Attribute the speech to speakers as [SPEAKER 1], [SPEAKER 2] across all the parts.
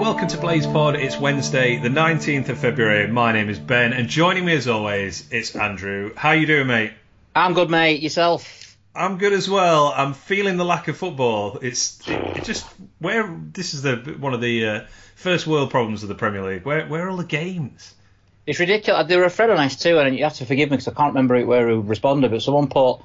[SPEAKER 1] welcome to BladesPod. It's Wednesday, the 19th of February. My name is Ben, and joining me as always, it's Andrew. How you doing, mate?
[SPEAKER 2] I'm good, mate. Yourself?
[SPEAKER 1] I'm good as well. I'm feeling the lack of football. It's it, it just where this is the one of the uh, first world problems of the Premier League. Where where are all the games?
[SPEAKER 2] It's ridiculous. They were afraid of nice too, and you have to forgive me because I can't remember where who responded, but someone put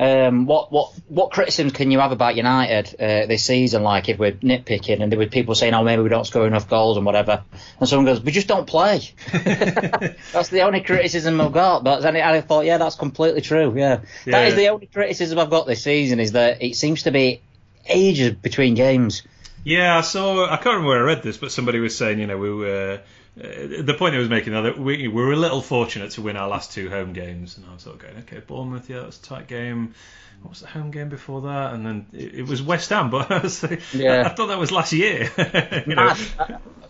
[SPEAKER 2] um, what what what criticisms can you have about United uh, this season? Like if we're nitpicking, and there were people saying, "Oh, maybe we don't score enough goals and whatever," and someone goes, "We just don't play." that's the only criticism I've got. But and I thought, yeah, that's completely true. Yeah. yeah, that is the only criticism I've got this season is that it seems to be ages between games.
[SPEAKER 1] Yeah, I saw. I can't remember where I read this, but somebody was saying, you know, we were Uh, the point I was making, though, that we, we were a little fortunate to win our last two home games, and I was sort of going, okay, Bournemouth, yeah, that's a tight game. What was the home game before that? And then it, it was West Ham, but I, was, yeah. I, thought that was last year. you know?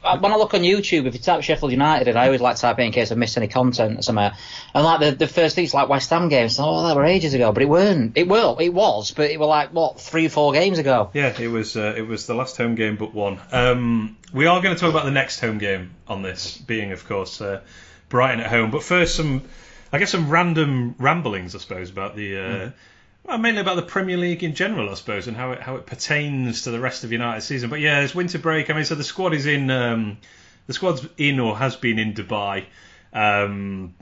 [SPEAKER 2] when I look on YouTube, if you type Sheffield United, and I always like to type in in case I missed any content or somewhere, and like the, the first things like West Ham games, oh, that were ages ago, but it weren't. It will, it was, but it were like what three four games ago.
[SPEAKER 1] Yeah, it was. Uh, it was the last home game but one. Um, we are going to talk about the next home game on this, being of course uh, Brighton at home. But first, some, I guess, some random ramblings, I suppose, about the. Uh, mm. Well, mainly about the Premier League in general, I suppose, and how it how it pertains to the rest of United season. But yeah, it's winter break. I mean, so the squad is in, um, the squad's in or has been in Dubai. Um,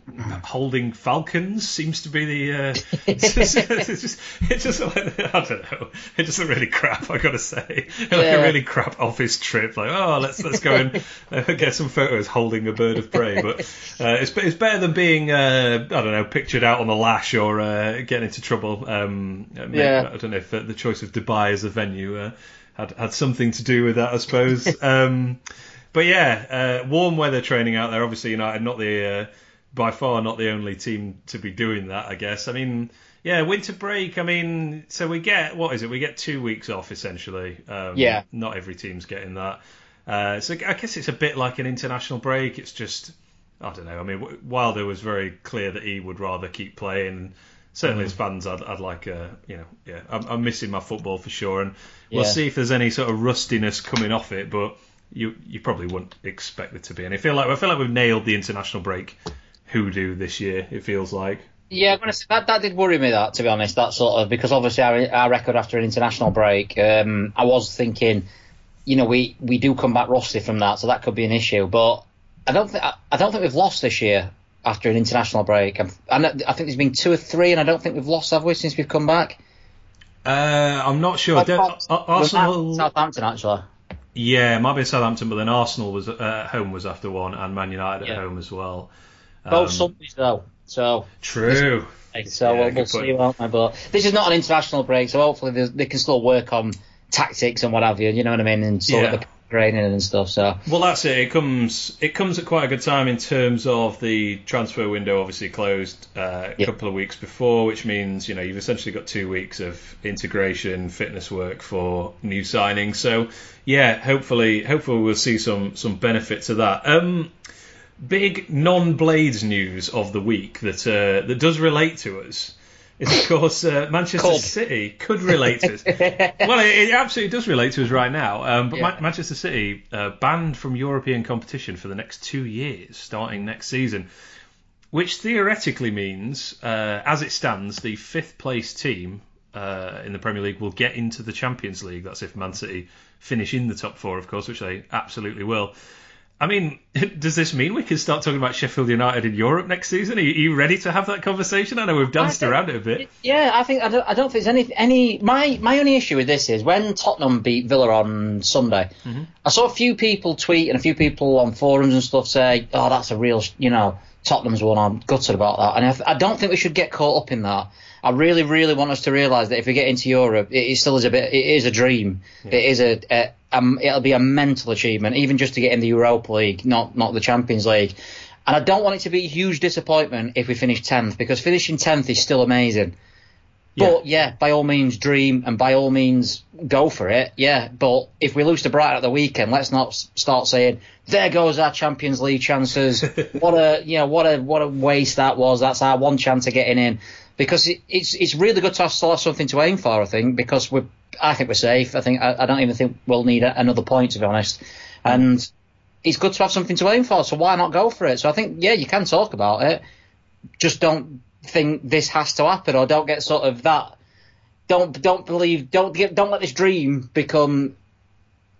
[SPEAKER 1] holding Falcons seems to be the. Uh, it's just, it's just, it's just like, I don't know. It's just a really crap. I gotta say, like a really crap office trip. Like, oh, let's let's go and uh, get some photos holding a bird of prey. But uh, it's it's better than being uh, I don't know pictured out on the lash or uh, getting into trouble. Um, maybe, yeah. I don't know if the choice of Dubai as a venue uh, had had something to do with that. I suppose. Um, but yeah, uh, warm weather training out there. Obviously, United not the uh, by far not the only team to be doing that. I guess. I mean, yeah, winter break. I mean, so we get what is it? We get two weeks off essentially.
[SPEAKER 2] Um, yeah.
[SPEAKER 1] Not every team's getting that. Uh, so I guess it's a bit like an international break. It's just I don't know. I mean, Wilder was very clear that he would rather keep playing. Certainly, mm. as fans, I'd, I'd like a, you know, yeah, I'm, I'm missing my football for sure, and we'll yeah. see if there's any sort of rustiness coming off it. But you you probably wouldn't expect it to be. And I feel like I feel like we've nailed the international break hoodoo this year. It feels like.
[SPEAKER 2] Yeah, I'm gonna say that that did worry me. That to be honest, that sort of because obviously our our record after an international break, um, I was thinking, you know, we we do come back rusty from that, so that could be an issue. But I don't think I, I don't think we've lost this year after an international break. I'm, I think there's been two or three, and I don't think we've lost, have we, since we've come back?
[SPEAKER 1] Uh, I'm not sure.
[SPEAKER 2] Arsenal, Southampton actually.
[SPEAKER 1] Yeah, it might be Southampton, but then Arsenal was uh, at home was after one, and Man United yeah. at home as well.
[SPEAKER 2] Both um, Sundays though, so
[SPEAKER 1] true.
[SPEAKER 2] So yeah, we'll, we'll see, won't we? But this is not an international break, so hopefully they can still work on tactics and what have you. You know what I mean? And sort yeah. of the training and stuff. So
[SPEAKER 1] well, that's it. It comes it comes at quite a good time in terms of the transfer window. Obviously closed uh, a couple of weeks before, which means you know you've essentially got two weeks of integration, fitness work for new signings. So yeah, hopefully hopefully we'll see some some benefit to that. Um, big non-Blades news of the week that uh, that does relate to us is of course uh, Manchester City could relate to us. well, it, it, absolutely does relate to us right now. Um, but yeah. Manchester City uh, banned from European competition for the next two years, starting next season, which theoretically means, uh, as it stands, the fifth place team uh, in the Premier League will get into the Champions League. That's if Man City finish in the top four, of course, which they absolutely will. I mean, does this mean we can start talking about Sheffield United in Europe next season? Are you, are you ready to have that conversation? I know we've danced think, around it a bit.
[SPEAKER 2] Yeah, I think I don't, I don't think there's any any. My my only issue with this is when Tottenham beat Villa on Sunday. Mm-hmm. I saw a few people tweet and a few people on forums and stuff say, "Oh, that's a real, you know, Tottenham's one." I'm gutted about that, and I, I don't think we should get caught up in that. I really, really want us to realise that if we get into Europe, it, it still is a bit. It is a dream. Yeah. It is a, a um, it'll be a mental achievement, even just to get in the Europa League, not not the Champions League. And I don't want it to be a huge disappointment if we finish tenth, because finishing tenth is still amazing. Yeah. But yeah, by all means, dream and by all means, go for it. Yeah, but if we lose to Brighton at the weekend, let's not start saying there goes our Champions League chances. what a you know what a what a waste that was. That's our one chance of getting in because it, it's it's really good to have, still have something to aim for. I think because we're I think we're safe. I think I, I don't even think we'll need a, another point to be honest. and it's good to have something to aim for. So why not go for it? So I think yeah, you can talk about it. Just don't think this has to happen, or don't get sort of that. Don't don't believe. Don't get. Don't let this dream become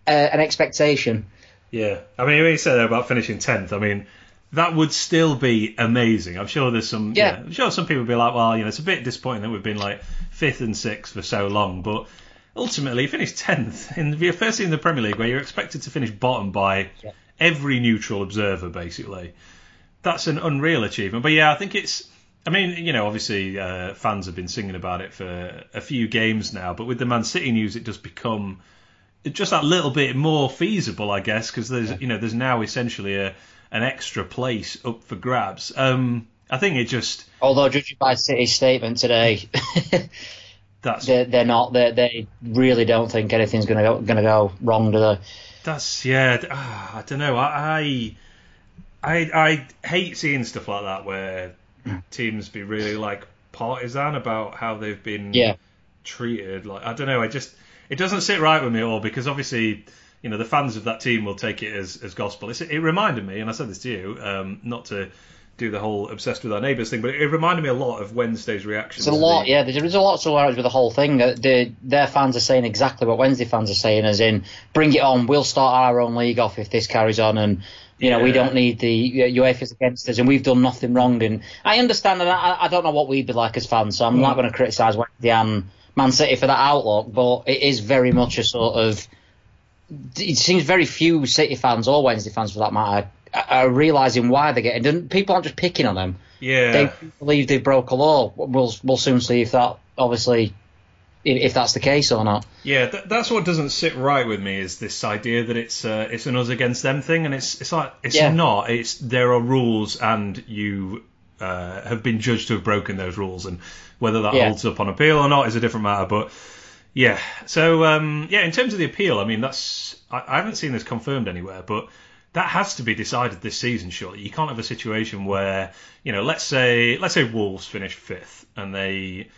[SPEAKER 2] uh, an expectation.
[SPEAKER 1] Yeah, I mean, when you said about finishing tenth, I mean, that would still be amazing. I'm sure there's some. Yeah. yeah. I'm sure some people would be like, well, you know, it's a bit disappointing that we've been like fifth and sixth for so long, but ultimately you finished tenth in the first in the Premier League where you're expected to finish bottom by yeah. every neutral observer, basically. That's an unreal achievement. But yeah, I think it's. I mean, you know, obviously uh, fans have been singing about it for a few games now, but with the Man City news, it does become just that little bit more feasible, I guess, because there's yeah. you know there's now essentially a an extra place up for grabs. Um, I think it just.
[SPEAKER 2] Although judging by City's statement today, that's they're, they're not. They they really don't think anything's going to go going to go wrong, do they?
[SPEAKER 1] That's yeah. Uh, I don't know. I, I I hate seeing stuff like that where teams be really like partisan about how they've been
[SPEAKER 2] yeah.
[SPEAKER 1] treated. Like I don't know. I just it doesn't sit right with me at all because obviously you know the fans of that team will take it as, as gospel. It's, it reminded me, and I said this to you, um, not to do the whole obsessed with our neighbours thing, but it, reminded me a lot of Wednesday's reaction.
[SPEAKER 2] It's a lot, the, yeah. There's, a lot of similarities with the whole thing. The, their fans are saying exactly what Wednesday fans are saying, as in, bring it on. We'll start our own league off if this carries on, and you know, yeah. we don't need the UEFA's against us, and we've done nothing wrong. And I understand, and I, I don't know what we'd be like as fans, so I'm mm. not going to criticise Wednesday and Man City for that outlook, but it is very much a sort of. It seems very few City fans or Wednesday fans, for that matter, are realizing why they're getting. And people aren't just picking on them.
[SPEAKER 1] Yeah,
[SPEAKER 2] they believe they broke a law. We'll we'll soon see if that obviously if that's the case or not.
[SPEAKER 1] Yeah, th- that's what doesn't sit right with me is this idea that it's uh, it's an us against them thing, and it's it's like it's yeah. not. It's there are rules, and you uh, have been judged to have broken those rules, and whether that yeah. holds up on appeal or not is a different matter. But yeah, so um, yeah, in terms of the appeal, I mean that's I, I haven't seen this confirmed anywhere, but that has to be decided this season. Surely you can't have a situation where you know, let's say let's say Wolves finish fifth and they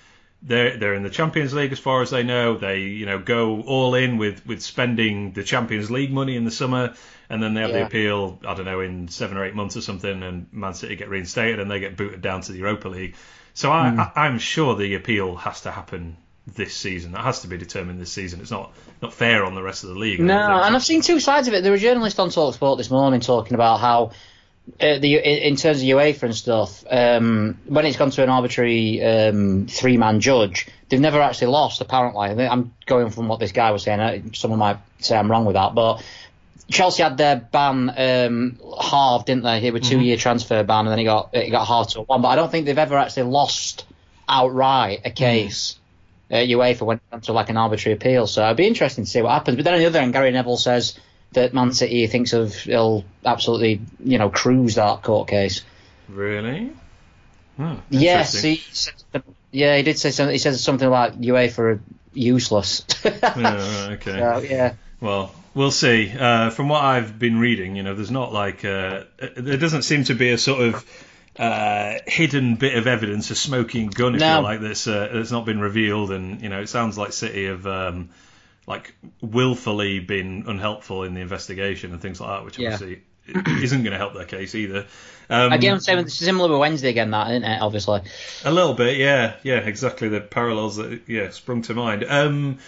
[SPEAKER 1] they're they're in the Champions League as far as they know. They you know go all in with with spending the Champions League money in the summer, and then they have yeah. the appeal. I don't know in seven or eight months or something, and Man City get reinstated and they get booted down to the Europa League. So I, mm. I I'm sure the appeal has to happen this season. That has to be determined this season. It's not not fair on the rest of the league.
[SPEAKER 2] No, and I've seen two sides of it. There were journalists on Talksport this morning talking about how uh, the in terms of UEFA and stuff, um, when it's gone to an arbitrary um, three-man judge, they've never actually lost. Apparently, I'm going from what this guy was saying. Someone might say I'm wrong with that, but Chelsea had their ban um, halved, didn't they? It was a two-year mm-hmm. transfer ban, and then it got it got halved to one. But I don't think they've ever actually lost outright a case. Uh, UEFA went to like an arbitrary appeal, so it'd be interesting to see what happens. But then on the other end, Gary Neville says that Man City thinks of he'll absolutely you know cruise that court case.
[SPEAKER 1] Really?
[SPEAKER 2] Hmm, yes, he yeah, he did say something. He says something about UEFA are useless.
[SPEAKER 1] yeah, okay.
[SPEAKER 2] So, yeah.
[SPEAKER 1] Well, we'll see. Uh, from what I've been reading, you know, there's not like uh, there doesn't seem to be a sort of uh, hidden bit of evidence, a smoking gun, if no. you like, that's uh, that's not been revealed, and you know, it sounds like City have um, like willfully been unhelpful in the investigation and things like that, which obviously isn't going to help their case either.
[SPEAKER 2] Um, again, similar with Wednesday again, that isn't it? Obviously,
[SPEAKER 1] a little bit, yeah, yeah, exactly. The parallels that yeah sprung to mind. Um,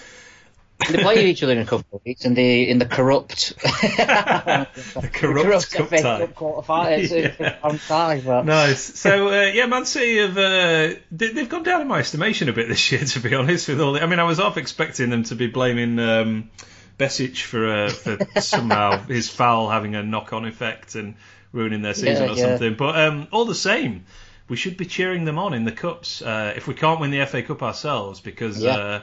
[SPEAKER 2] they play each other in a couple of weeks in the in the corrupt
[SPEAKER 1] the corrupt, the corrupt cup tie.
[SPEAKER 2] yeah.
[SPEAKER 1] Nice. So uh, yeah, Man City have uh, they, have gone down in my estimation a bit this year, to be honest. With all, the, I mean, I was half expecting them to be blaming um, Besic for uh, for somehow his foul having a knock on effect and ruining their season yeah, or yeah. something. But um, all the same, we should be cheering them on in the cups uh, if we can't win the FA Cup ourselves because. Yeah uh,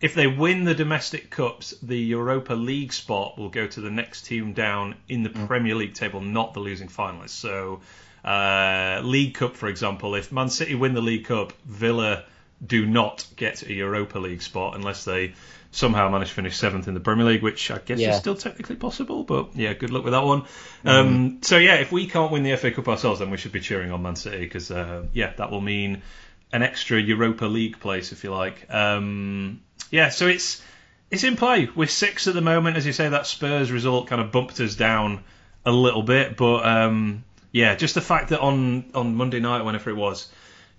[SPEAKER 1] if they win the domestic cups, the Europa League spot will go to the next team down in the mm. Premier League table, not the losing finalists. So, uh, League Cup, for example, if Man City win the League Cup, Villa do not get a Europa League spot unless they somehow manage to finish seventh in the Premier League, which I guess yeah. is still technically possible. But yeah, good luck with that one. Mm. Um, so yeah, if we can't win the FA Cup ourselves, then we should be cheering on Man City because uh, yeah, that will mean an extra Europa League place, if you like. Um, yeah, so it's it's in play. We're six at the moment, as you say. That Spurs result kind of bumped us down a little bit, but um, yeah, just the fact that on on Monday night, whenever it was,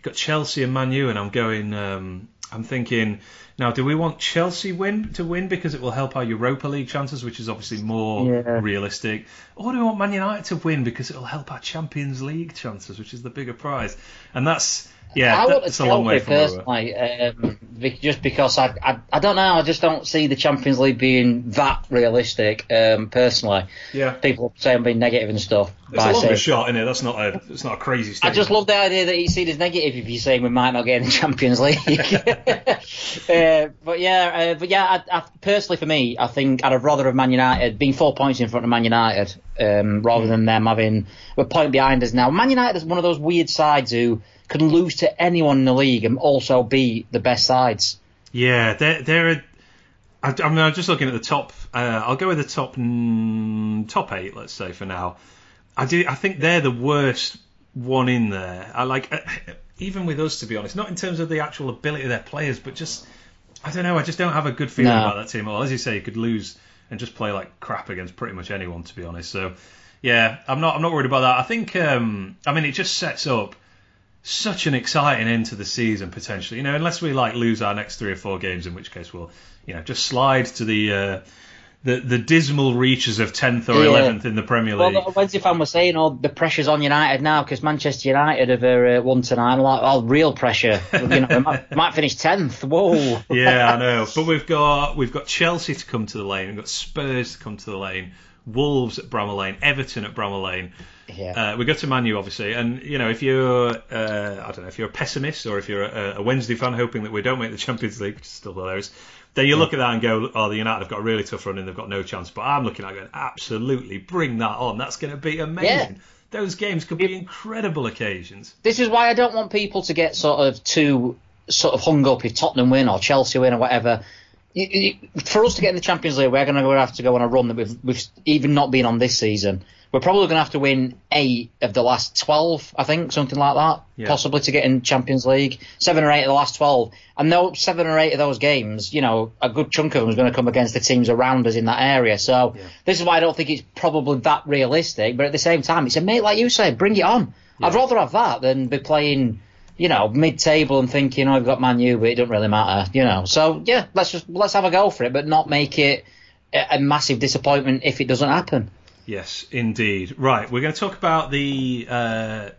[SPEAKER 1] got Chelsea and Man U, and I'm going. Um, I'm thinking now, do we want Chelsea win to win because it will help our Europa League chances, which is obviously more
[SPEAKER 2] Yeah.
[SPEAKER 1] realistic, or do we want Man United to win because it will help our Champions League chances, which is the bigger prize? And that's yeah,
[SPEAKER 2] I want
[SPEAKER 1] that's
[SPEAKER 2] to
[SPEAKER 1] a long way from where
[SPEAKER 2] personally, um, just because I, I I don't know, I just don't see the Champions League being that realistic. Um, personally,
[SPEAKER 1] Yeah.
[SPEAKER 2] people say I'm being negative and stuff.
[SPEAKER 1] It's a longer shot, isn't it? That's not a it's not a crazy
[SPEAKER 2] I just love the idea that he's seen as negative if you're saying we might not get in the Champions League. uh, but yeah, uh, but yeah, I, I, personally for me, I think I'd have rather have Man United being four points in front of Man United um, rather than them having a point behind us now. Man United is one of those weird sides who can lose to anyone in the league and also be the best sides.
[SPEAKER 1] Yeah, they're they're. A, I, I mean, I'm just looking at the top. Uh, I'll go with the top mm, top eight, let's say for now. I do. I think they're the worst one in there. I like uh, even with us, to be honest, not in terms of the actual ability of their players, but just I don't know. I just don't have a good feeling
[SPEAKER 2] No.
[SPEAKER 1] about that team. at all. as you say, you could lose and just play like crap against pretty much anyone, to be honest. So yeah, I'm not. I'm not worried about that. I think. Um, I mean, it just sets up such an exciting end to the season potentially. You know, unless we like lose our next three or four games, in which case we'll you know just slide to the uh, the the dismal reaches of tenth or
[SPEAKER 2] Yeah.
[SPEAKER 1] eleventh in the Premier League.
[SPEAKER 2] Well, the Wednesday fan was saying, "Oh, the pressure's on United now because Manchester United have uh, won tonight." I'm like, "Oh, real pressure. you know, we might, might finish tenth. Whoa."
[SPEAKER 1] yeah, I know. But we've got we've got Chelsea to come to the lane. We've got Spurs to come to the lane. Wolves at Bramall Lane. Everton at Bramall Lane.
[SPEAKER 2] Yeah.
[SPEAKER 1] Uh, we go to Manu, obviously, and you know if you're, uh, I don't know, if you're a pessimist or if you're a, a Wednesday fan hoping that we don't make the Champions League, which is still hilarious, then you look at that and go, oh, the United have got a really tough run and they've got no chance. But I'm looking at it going, absolutely, bring that on. That's going to be amazing. Those games could be incredible occasions.
[SPEAKER 2] this is why I don't want people to get sort of too sort of hung up if Tottenham win or Chelsea win or whatever. For us to get in the Champions League, we're going to have to go on a run that we've, we've even not been on this season. We're probably going to have to win eight of the last twelve, I think, something like that,
[SPEAKER 1] Yeah.
[SPEAKER 2] possibly to get in Champions League. Seven or eight of the last twelve, and those seven or eight of those games, you know, a good chunk of them is going to come against the teams around us in that area. So this is why I don't think it's probably that realistic. But at the same time, it's a mate like you say, bring it on. I'd rather have that than be playing, you know, mid-table and thinking, oh, I've got Man U, but it doesn't really matter, you know. So yeah, let's just let's have a go for it, but not make it a, massive disappointment if it doesn't happen.
[SPEAKER 1] Yes, indeed. Right, we're going to talk about the uh,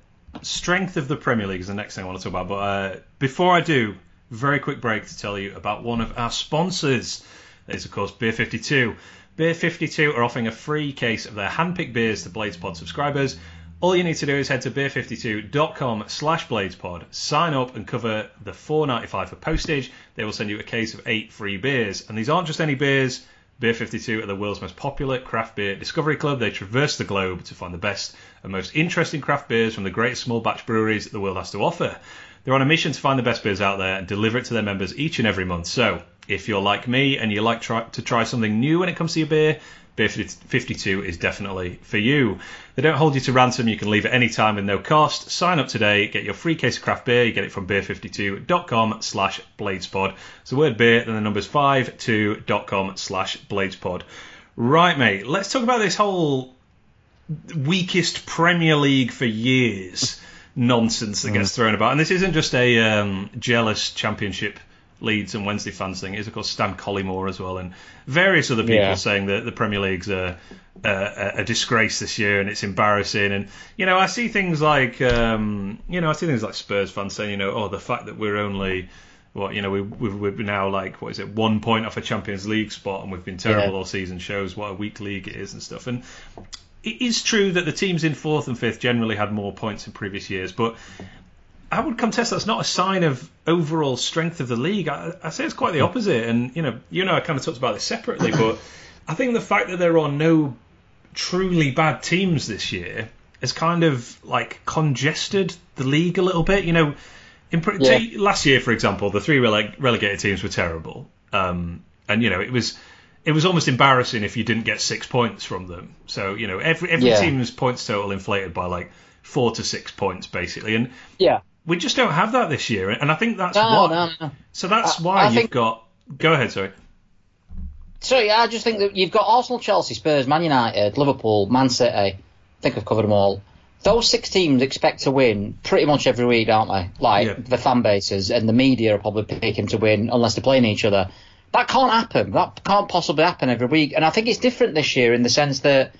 [SPEAKER 1] strength of the Premier League is the next thing I want to talk about. But uh, before I do, very quick break to tell you about one of our sponsors. Is, of course, Beer 52. Beer 52 are offering a free case of their handpicked beers to BladesPod subscribers. All you need to do is head to beer52.com slash bladespod, sign up and cover the $4.95 for postage. They will send you a case of eight free beers. And these aren't just any beers. Beer 52 are the world's most popular craft beer discovery club. They traverse the globe to find the best and most interesting craft beers from the greatest small batch breweries that the world has to offer. They're on a mission to find the best beers out there and deliver it to their members each and every month. So, if you're like me and you like try, to try something new when it comes to your beer, Beer 52 is definitely for you. They don't hold you to ransom. You can leave at any time with no cost. Sign up today. Get your free case of craft beer. You get it from beer52.com slash bladespod. It's the word beer, then the numbers 52.com slash bladespod. Right, mate. Let's talk about this whole weakest Premier League for years nonsense that gets thrown about. And this isn't just a um, jealous championship Leeds and Wednesday fans thing. is, of course Stan Collymore as well, and various other people
[SPEAKER 2] Yeah.
[SPEAKER 1] saying that the Premier League's a, a, a disgrace this year and it's embarrassing. And you know, I see things like um, you know, I see things like Spurs fans saying, you know, oh, the fact that we're only what you know, we, we've, we're now like what is it, one point off a Champions League spot, and we've been terrible
[SPEAKER 2] Yeah.
[SPEAKER 1] all season. Shows what a weak league it is and stuff. And it is true that the teams in fourth and fifth generally had more points in previous years, but I would contest that's not a sign of overall strength of the league. I, I say it's quite the opposite. And you know, you know, I kind of talked about this separately, but I think the fact that there are no truly bad teams this year has kind of like congested the league a little bit. You know, in
[SPEAKER 2] Yeah.
[SPEAKER 1] take last year, for example, the three rele- relegated teams were terrible, um, and you know, it was. It was almost embarrassing if you didn't get six points from them. So you know, every every
[SPEAKER 2] Yeah.
[SPEAKER 1] team's points total inflated by like four to six points basically, and
[SPEAKER 2] Yeah.
[SPEAKER 1] We just don't have that this year, and I think that's
[SPEAKER 2] No,
[SPEAKER 1] why.
[SPEAKER 2] no, no.
[SPEAKER 1] So that's
[SPEAKER 2] I-
[SPEAKER 1] why
[SPEAKER 2] I
[SPEAKER 1] you've
[SPEAKER 2] think-
[SPEAKER 1] got. Go ahead, sorry.
[SPEAKER 2] So yeah, I just think that you've got Arsenal, Chelsea, Spurs, Man United, Liverpool, Man City. I think I've covered them all. Those six teams expect to win pretty much every week, aren't they? Like
[SPEAKER 1] Yeah.
[SPEAKER 2] the fan bases and the media are probably picking to win unless they're playing each other. That can't happen. That can't possibly happen every week. And I think it's different this year in the sense that,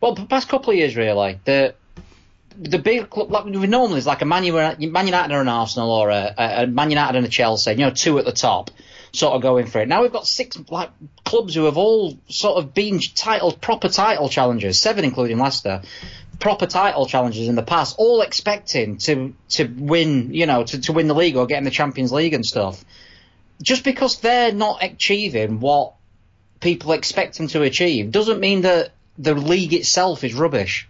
[SPEAKER 2] well, the past couple of years really, the the big club like we normally is like a Man United, Man United or an Arsenal or a, a Man United and a Chelsea, you know, two at the top, sort of going for it. Now we've got six like clubs who have all sort of been title proper title challengers, seven including Leicester, proper title challengers in the past, all expecting to to win, you know, to, to win the league or get in the Champions League and stuff. Just because they're not achieving what people expect them to achieve doesn't mean that the league itself is rubbish.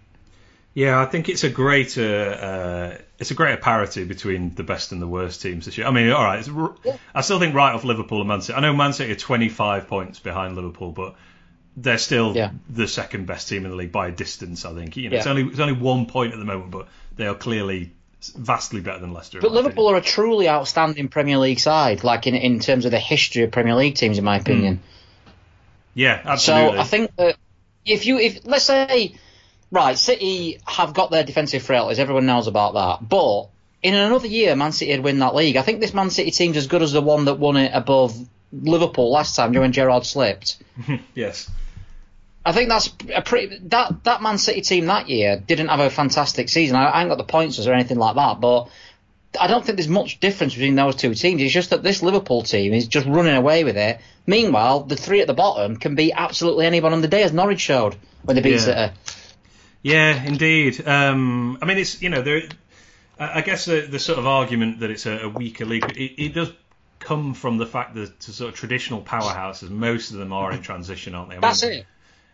[SPEAKER 1] Yeah, I think it's a greater uh, it's a greater parity between the best and the worst teams this year. I mean, all right, it's, r- I still think right off Liverpool and Man City. I know Man City are 25 points behind Liverpool, but they're still
[SPEAKER 2] Yeah.
[SPEAKER 1] the second best team in the league by a distance. I think you know it's only it's only one point at the moment, but they are clearly vastly better than Leicester.
[SPEAKER 2] But Liverpool
[SPEAKER 1] opinion.
[SPEAKER 2] are a truly outstanding Premier League side, like in in terms of the history of Premier League teams, in my opinion.
[SPEAKER 1] yeah, absolutely.
[SPEAKER 2] So I think that if you if let's say right, City have got their defensive frailties, everyone knows about that. But in another year, Man City would win that league. I think this Man City team's as good as the one that won it above Liverpool last time, when Gerrard slipped.
[SPEAKER 1] yes,
[SPEAKER 2] I think that's a pretty that that Man City team that year didn't have a fantastic season. I, I ain't got the points or anything like that, but I don't think there's much difference between those two teams. It's just that this Liverpool team is just running away with it. Meanwhile, the three at the bottom can beat absolutely anyone on the day, as Norwich showed when they beat
[SPEAKER 1] Yeah.
[SPEAKER 2] City.
[SPEAKER 1] Yeah, indeed. Um, I mean, it's you know, there. I guess the, the sort of argument that it's a, a weaker league, it, it does come from the fact that the sort of traditional powerhouses, most of them are in transition, aren't they? I
[SPEAKER 2] That's
[SPEAKER 1] mean,
[SPEAKER 2] it.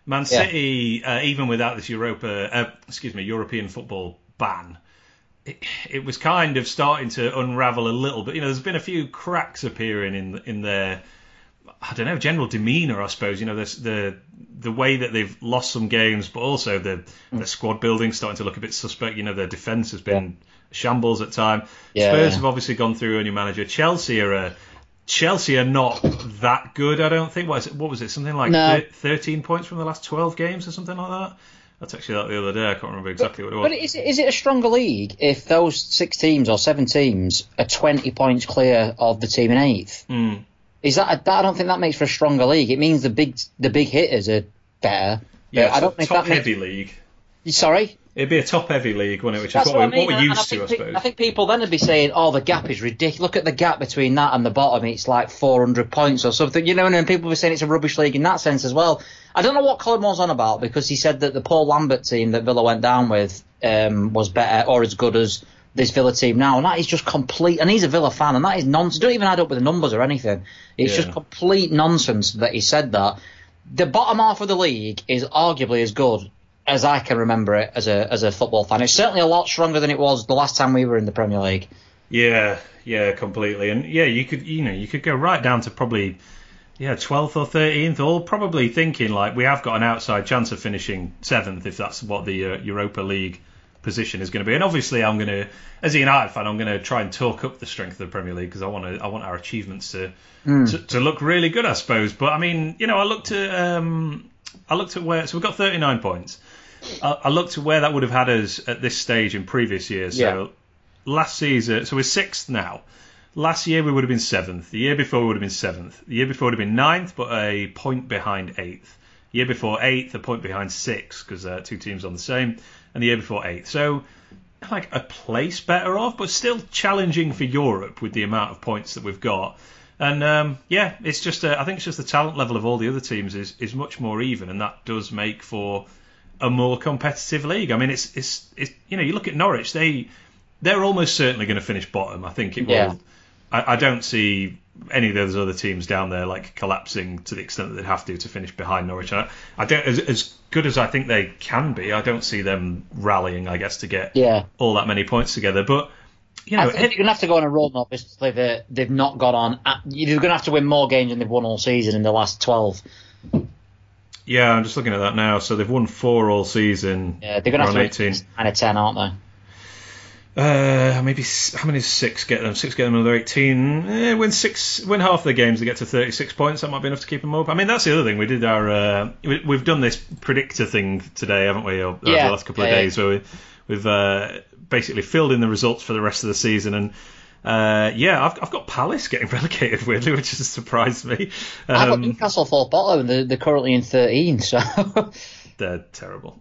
[SPEAKER 1] Man
[SPEAKER 2] Yeah.
[SPEAKER 1] City, uh, even without this Europa, uh, excuse me, European football ban, it, it was kind of starting to unravel a little bit. You know, there's been a few cracks appearing in in their, I don't know, general demeanour. I suppose you know the the the way that they've lost some games, but also the the squad building starting to look a bit suspect. You know, their defence has been shambles at time.
[SPEAKER 2] Yeah,
[SPEAKER 1] Spurs
[SPEAKER 2] yeah.
[SPEAKER 1] have obviously gone through a new manager. Chelsea are a Chelsea are not that good, I don't think. What, is it, what was it? Something like
[SPEAKER 2] No.
[SPEAKER 1] thir- 13 points from the last 12 games or something like that? I texted you that the other day. I can't remember exactly what it was.
[SPEAKER 2] But is it, is it a stronger league if those six teams or seven teams are 20 points clear of the team in eighth?
[SPEAKER 1] Hmm.
[SPEAKER 2] Is that, I don't think that makes for a stronger league. It means the big the big hitters are better.
[SPEAKER 1] yeah,
[SPEAKER 2] I don't think
[SPEAKER 1] top
[SPEAKER 2] that makes,
[SPEAKER 1] heavy league.
[SPEAKER 2] Sorry,
[SPEAKER 1] It'd be a top heavy league, wouldn't it? Which
[SPEAKER 2] That's
[SPEAKER 1] is what,
[SPEAKER 2] what, I mean.
[SPEAKER 1] what we're used
[SPEAKER 2] and
[SPEAKER 1] to,
[SPEAKER 2] I
[SPEAKER 1] I
[SPEAKER 2] think,
[SPEAKER 1] suppose.
[SPEAKER 2] I think people then would be saying, "Oh, the gap is ridiculous. Look at the gap between that and the bottom. It's like 400 points or something." You know, and then people were saying it's a rubbish league in that sense as well. I don't know what Colin was on about because he said that the Paul Lambert team that Villa went down with um, was better or as good as this Villa team now, and that is just complete. And he's a Villa fan, and that is nonsense. Don't even add up with the numbers or anything. It's
[SPEAKER 1] Yeah.
[SPEAKER 2] just complete nonsense that he said that. The bottom half of the league is arguably as good as I can remember it as a as a football fan. It's certainly a lot stronger than it was the last time we were in the Premier League.
[SPEAKER 1] Yeah, yeah, completely. And yeah, you could, you know, you could go right down to probably, yeah, 12th or 13th, all probably thinking like we have got an outside chance of finishing seventh if that's what the uh, Europa League position is going to be. And obviously, I'm going to, as a United fan, I'm going to try and talk up the strength of the Premier League because I want to, I want our achievements to, to to look really good, I suppose. But I mean, you know, I looked at, um, I looked at where, so we've got 39 points. I, I looked at where that would have had us at this stage in previous years. So last season, so we're sixth now. Last year we would have been seventh. The year before we would have been seventh. The year before would have been ninth, but a point behind eighth. The year before eighth, a point behind sixth because uh, two teams on the same. And the year before eighth. So like a place better off, but still challenging for Europe with the amount of points that we've got. And um, yeah, it's just uh, I think it's just the talent level of all the other teams is is much more even, and that does make for a more competitive league. I mean, it's it's, it's you know you look at Norwich, they they're almost certainly going to finish bottom. I think it
[SPEAKER 2] Yeah.
[SPEAKER 1] will. I, I don't see any of those other teams down there like collapsing to the extent that they'd have to to finish behind Norwich. I, I don't as, as good as I think they can be. I don't see them rallying, I guess, to get
[SPEAKER 2] Yeah.
[SPEAKER 1] all that many points together. But you know,
[SPEAKER 2] I think you're going to have to go on a run, obviously, that they've not got on. You're going to have to win more games than they've won all season in the last 12.
[SPEAKER 1] yeah, I'm just looking at that now. So they've won four all season.
[SPEAKER 2] Yeah, they're going to
[SPEAKER 1] We're
[SPEAKER 2] have to
[SPEAKER 1] 18.
[SPEAKER 2] win 9 or 10, aren't they?
[SPEAKER 1] Uh, maybe how many six get them? Six get them another eighteen. Eh, win six, win half the games, they get to thirty-six points. That might be enough to keep them up. I mean, that's the other thing. We did our uh, we, we've done this predictor thing today, haven't we? Over
[SPEAKER 2] Yeah,
[SPEAKER 1] the last couple of
[SPEAKER 2] yeah, yeah.
[SPEAKER 1] days, where we, we've uh, basically filled in the results for the rest of the season and. Uh, yeah, I've, I've got Palace getting relegated weirdly, which has surprised me.
[SPEAKER 2] I've got
[SPEAKER 1] Um,
[SPEAKER 2] Newcastle fourth bottom, they're, they're currently in 13, so
[SPEAKER 1] they're terrible.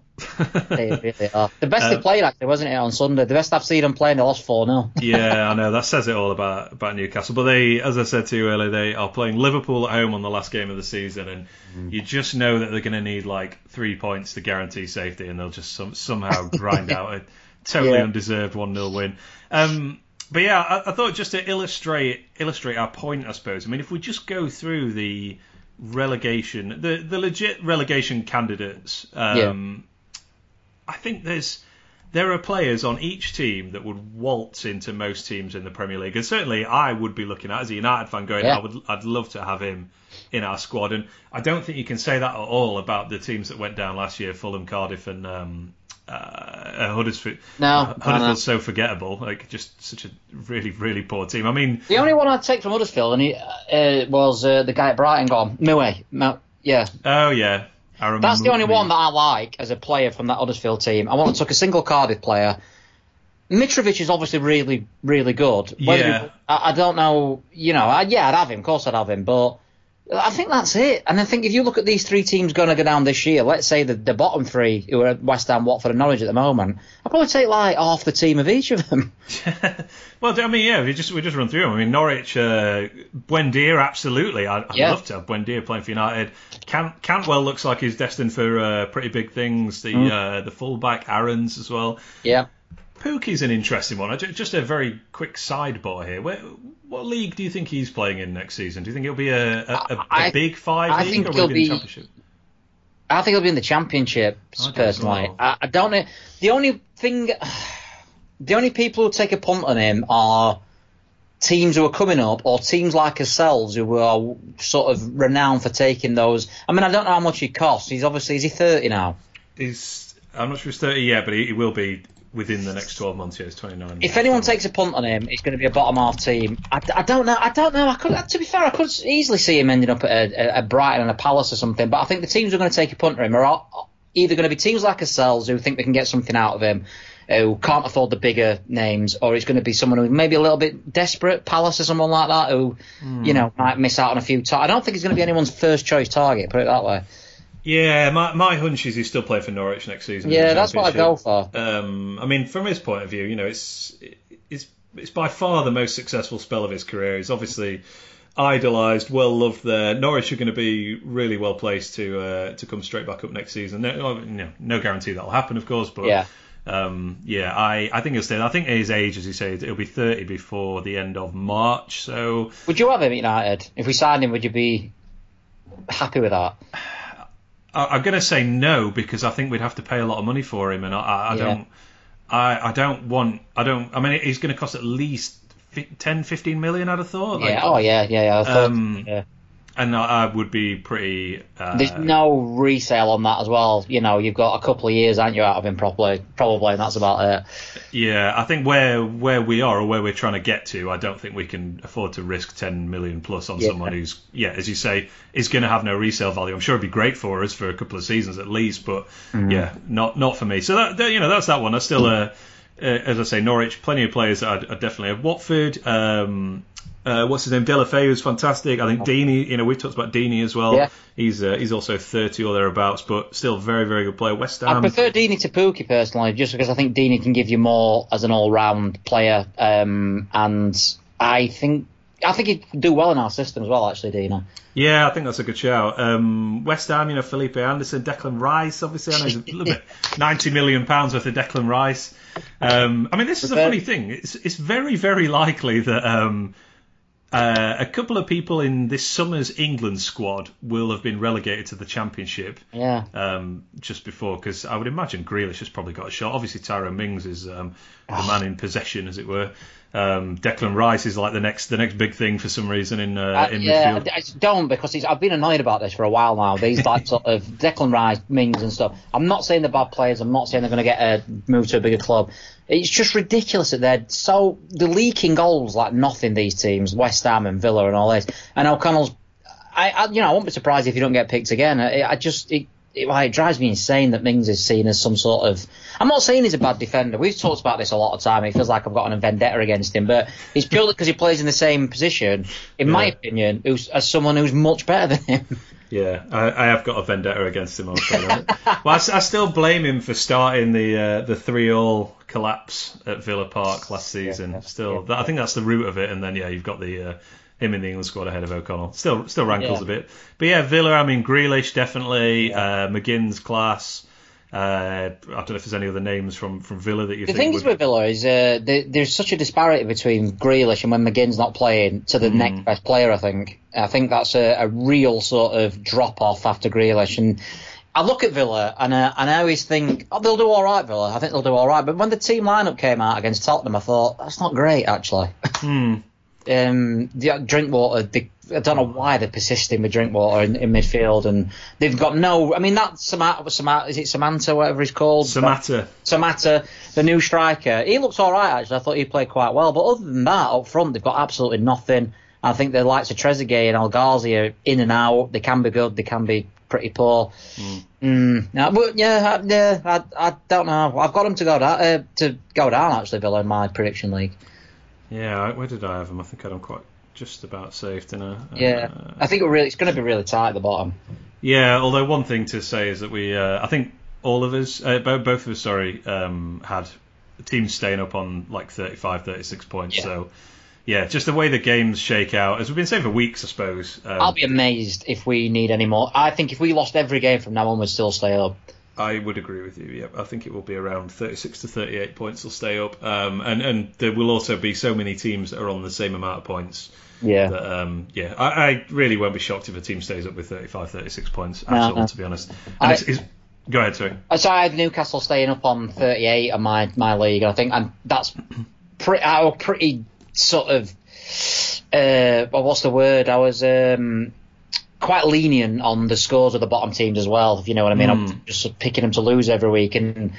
[SPEAKER 2] They really are. The best they
[SPEAKER 1] Um,
[SPEAKER 2] played, actually, wasn't it, on Sunday? The best I've seen them playing, they lost 4 0.
[SPEAKER 1] yeah, I know that says it all about about Newcastle. But they, as I said to you earlier, they are playing Liverpool at home on the last game of the season, and you just know that they're going to need like three points to guarantee safety, and they'll just some, somehow grind out a totally
[SPEAKER 2] Yeah.
[SPEAKER 1] undeserved one 0 win. Um, but yeah, I, I thought just to illustrate illustrate our point, I suppose. I mean, if we just go through the relegation, the the legit relegation candidates. Um, I think there's there are players on each team that would waltz into most teams in the Premier League, and certainly I would be looking at as a United fan going,
[SPEAKER 2] Yeah.
[SPEAKER 1] I would I'd love to have him in our squad, and I don't think you can say that at all about the teams that went down last year, Fulham, Cardiff, and um, uh, Huddersfield.
[SPEAKER 2] No, no, no.
[SPEAKER 1] Huddersfield's so forgettable, like just such a really really poor team. I mean,
[SPEAKER 2] The only one I'd take from Huddersfield and he, uh, was uh, the guy at Brighton gone. Mooy. Mu- yeah.
[SPEAKER 1] oh yeah, Aaron
[SPEAKER 2] That's the only one that I like as a player from that Huddersfield team. I want to take a single Cardiff player. Mitrovic is obviously really, really good. Whether
[SPEAKER 1] Yeah.
[SPEAKER 2] he- I, I don't know. You know, I, yeah, I'd have him. Of course, I'd have him. But I think that's it. And I think if you look at these three teams going to go down this year, let's say the, the bottom three who are West Ham, Watford, and Norwich at the moment, I'd probably take like half the team of each of them.
[SPEAKER 1] well, I mean, yeah, we just we just run through them. I mean, Norwich, uh, Buendia, absolutely. I, I'd
[SPEAKER 2] Yeah.
[SPEAKER 1] love to have Buendia playing for United. Cant- Cantwell looks like he's destined for uh, pretty big things. The
[SPEAKER 2] Mm.
[SPEAKER 1] uh, the fullback Aarons as well.
[SPEAKER 2] Yeah.
[SPEAKER 1] Pukki's an interesting one. Just a very quick sidebar here. Where, what league do you think he's playing in next season? Do you think it'll be a, a, a, a
[SPEAKER 2] I-
[SPEAKER 1] big five
[SPEAKER 2] I
[SPEAKER 1] league
[SPEAKER 2] think
[SPEAKER 1] or will
[SPEAKER 2] he'll
[SPEAKER 1] it be the championship?
[SPEAKER 2] I think he'll be in the championship personally. I, I don't know. The only thing, the only people who take a punt on him are teams who are coming up or teams like ourselves who are sort of renowned for taking those. I mean, I don't know how much he costs. He's obviously is he thirty now?
[SPEAKER 1] He's I'm not sure he's 30 yet, but he, he will be within the next 12 months. Yeah, he's 29.
[SPEAKER 2] If anyone takes a punt on him, it's going to be a bottom half team. I, I don't know. I don't know. I could, to be fair, I could easily see him ending up at a, a Brighton and a Palace or something. But I think the teams who are going to take a punt on him are either going to be teams like ourselves who think they can get something out of him, who can't afford the bigger names, or it's going to be someone who's maybe a little bit desperate, Palace or someone like that, who you hmm. know might miss out on a few. Ta- I don't think he's going to be anyone's first choice target. Put it that way.
[SPEAKER 1] Yeah, my, my hunch is he's still playing for Norwich next season.
[SPEAKER 2] Yeah, that's what I go for.
[SPEAKER 1] Um, I mean, from his point of view, you know, it's it's it's by far the most successful spell of his career. He's obviously idolised, well loved there. Norwich are going to be really well placed to uh, to come straight back up next season. No, no, no guarantee that'll happen, of course, but
[SPEAKER 2] Yeah.
[SPEAKER 1] um, yeah, I, I think he'll stay. I think his age, as you say, it'll be 30 before the end of March. So
[SPEAKER 2] Would you have him at United if we signed him? Would you be happy with that?
[SPEAKER 1] I, I'm going to say no because I think we'd have to pay a lot of money for him, and I, I, I
[SPEAKER 2] Yeah.
[SPEAKER 1] don't. I, I don't want. I don't. I mean, he's going to cost at least fi- 10, 15 million. I'd have thought. Like,
[SPEAKER 2] Yeah. Oh yeah. Yeah. Yeah. I thought,
[SPEAKER 1] Um,
[SPEAKER 2] yeah.
[SPEAKER 1] And I, would be pretty. Uh,
[SPEAKER 2] There's no resale on that as well. You know, you've got a couple of years, aren't you, out of him properly, probably, and that's about it.
[SPEAKER 1] Yeah, I think where where we are or where we're trying to get to, I don't think we can afford to risk 10 million plus on
[SPEAKER 2] Yeah.
[SPEAKER 1] someone who's, yeah, as you say, is going to have no resale value. I'm sure it'd be great for us for a couple of seasons at least, but
[SPEAKER 2] Mm-hmm.
[SPEAKER 1] yeah, not not for me. So that, that you know that's that one. I still a, uh, as I say, Norwich, plenty of players that definitely have. Watford, um, uh, what's his name? Deulofeu is fantastic. I think Deeney, you know, we've talked about Deeney as well.
[SPEAKER 2] Yeah.
[SPEAKER 1] He's uh, he's also 30 or thereabouts, but still very very good player. West Ham.
[SPEAKER 2] I prefer Deeney to Pukki personally, just because I think Deeney can give you more as an all-round player, um, and I think I think he'd do well in our system as well. Actually, Deeney.
[SPEAKER 1] Yeah, I think that's a good shout. Um, West Ham, you know, Felipe Anderson, Declan Rice, obviously, I know he's a little bit, ninety million pounds worth of Declan Rice. Um, I mean, this is a funny thing. It's it's very very likely that um, uh, a couple of people in this summer's England squad will have been relegated to the Championship
[SPEAKER 2] Yeah.
[SPEAKER 1] um, just before, because I would imagine Grealish has probably got a shot. Obviously, Tyrone Mings is um, the
[SPEAKER 2] Ah.
[SPEAKER 1] man in possession, as it were. Um, Declan Rice is like the next the next big thing for some reason in uh,
[SPEAKER 2] Uh, yeah,
[SPEAKER 1] midfield.
[SPEAKER 2] I, I don't because he's, I've been annoyed about this for a while now. These like sort of Declan Rice, Mings, and stuff. I'm not saying they're bad players. I'm not saying they're going to get a move to a bigger club. It's just ridiculous that they're so the leaking goals like nothing. These teams, West Ham and Villa and all this, and O'Connell's. I, I you know I won't be surprised if you don't get picked again. I, I just it, it, it, drives me insane that Mings is seen as some sort of. I'm not saying he's a bad defender. We've talked about this a lot of time. It feels like I've got a vendetta against him, but it's purely because he plays in the same position, in yeah. my opinion, who's, as someone who's much better than him.
[SPEAKER 1] Yeah, I, I have got a vendetta against him. Also, well, I, I, still blame him for starting the uh, the three all collapse at Villa Park last season. Yeah, still, yeah. I think that's the root of it. And then yeah, you've got the. Uh, him in the England squad ahead of O'Connell. Still, still rankles yeah. a bit. But yeah, Villa. I mean, Grealish definitely. Yeah. Uh, McGinn's class. Uh, I don't know if there's any other names from, from Villa that you
[SPEAKER 2] the
[SPEAKER 1] thing
[SPEAKER 2] would... with Villa is uh, there's such a disparity between Grealish and when McGinn's not playing to the mm. next best player. I think. I think that's a, a real sort of drop off after Grealish and. I look at Villa and, uh, and I always think oh, they'll do all right, Villa. I think they'll do all right. But when the team lineup came out against Tottenham, I thought that's not great actually.
[SPEAKER 1] Hmm
[SPEAKER 2] um, the Drinkwater. They, I don't know why they're persisting with Drinkwater in, in midfield, and they've got no. I mean, that Samatta, Samatta is it Samanta, whatever he's called?
[SPEAKER 1] Samatta.
[SPEAKER 2] Samatta, the new striker. He looks all right actually. I thought he played quite well, but other than that, up front they've got absolutely nothing. I think the likes of Trezeguet and El Ghazi are in and out. They can be good, they can be pretty poor. Mm. Mm, no, but yeah, I, yeah, I, I don't know. I've got them to go down, uh, to go down actually, Villa in my prediction league.
[SPEAKER 1] Yeah, where did I have them? I think I had them quite just about safe, didn't I?
[SPEAKER 2] Yeah, uh, I think really, it's going to be really tight at the bottom.
[SPEAKER 1] Yeah, although one thing to say is that we, uh, I think all of us, uh, both of us, sorry, um, had teams staying up on like 35, 36 points. Yeah. So, yeah, just the way the games shake out, as we've been saying for weeks, I suppose.
[SPEAKER 2] Um, I'll be amazed if we need any more. I think if we lost every game from now on, we'd still stay up.
[SPEAKER 1] I would agree with you. Yeah, I think it will be around 36 to 38 points will stay up, um, and and there will also be so many teams that are on the same amount of points.
[SPEAKER 2] Yeah.
[SPEAKER 1] That, um, yeah, I, I, really won't be shocked if a team stays up with 35, 36 points at no, all, no. to be honest. I, it's, it's, go ahead, sorry.
[SPEAKER 2] So I had Newcastle staying up on 38 on my my league, and I think and that's pretty. I was pretty sort of. Uh, what's the word? I was. Um, quite lenient on the scores of the bottom teams as well. If you know what I mean, mm. I'm just picking them to lose every week, and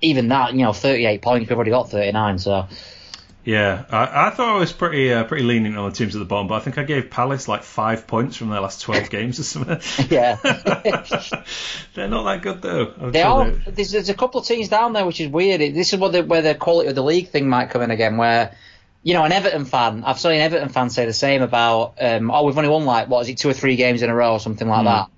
[SPEAKER 2] even that, you know, 38 points, we've already got 39. So.
[SPEAKER 1] Yeah, I, I thought I was pretty uh, pretty lenient on the teams at the bottom, but I think I gave Palace like five points from their last 12 games or something.
[SPEAKER 2] Yeah.
[SPEAKER 1] they're not that good though.
[SPEAKER 2] I'm they are. There's, there's, a couple of teams down there, which is weird. This is where the, where the quality of the league thing might come in again, where you know, an Everton fan, I've seen an Everton fan say the same about, um, oh, we've only won like, what is it, two or three games in a row or something like mm. that.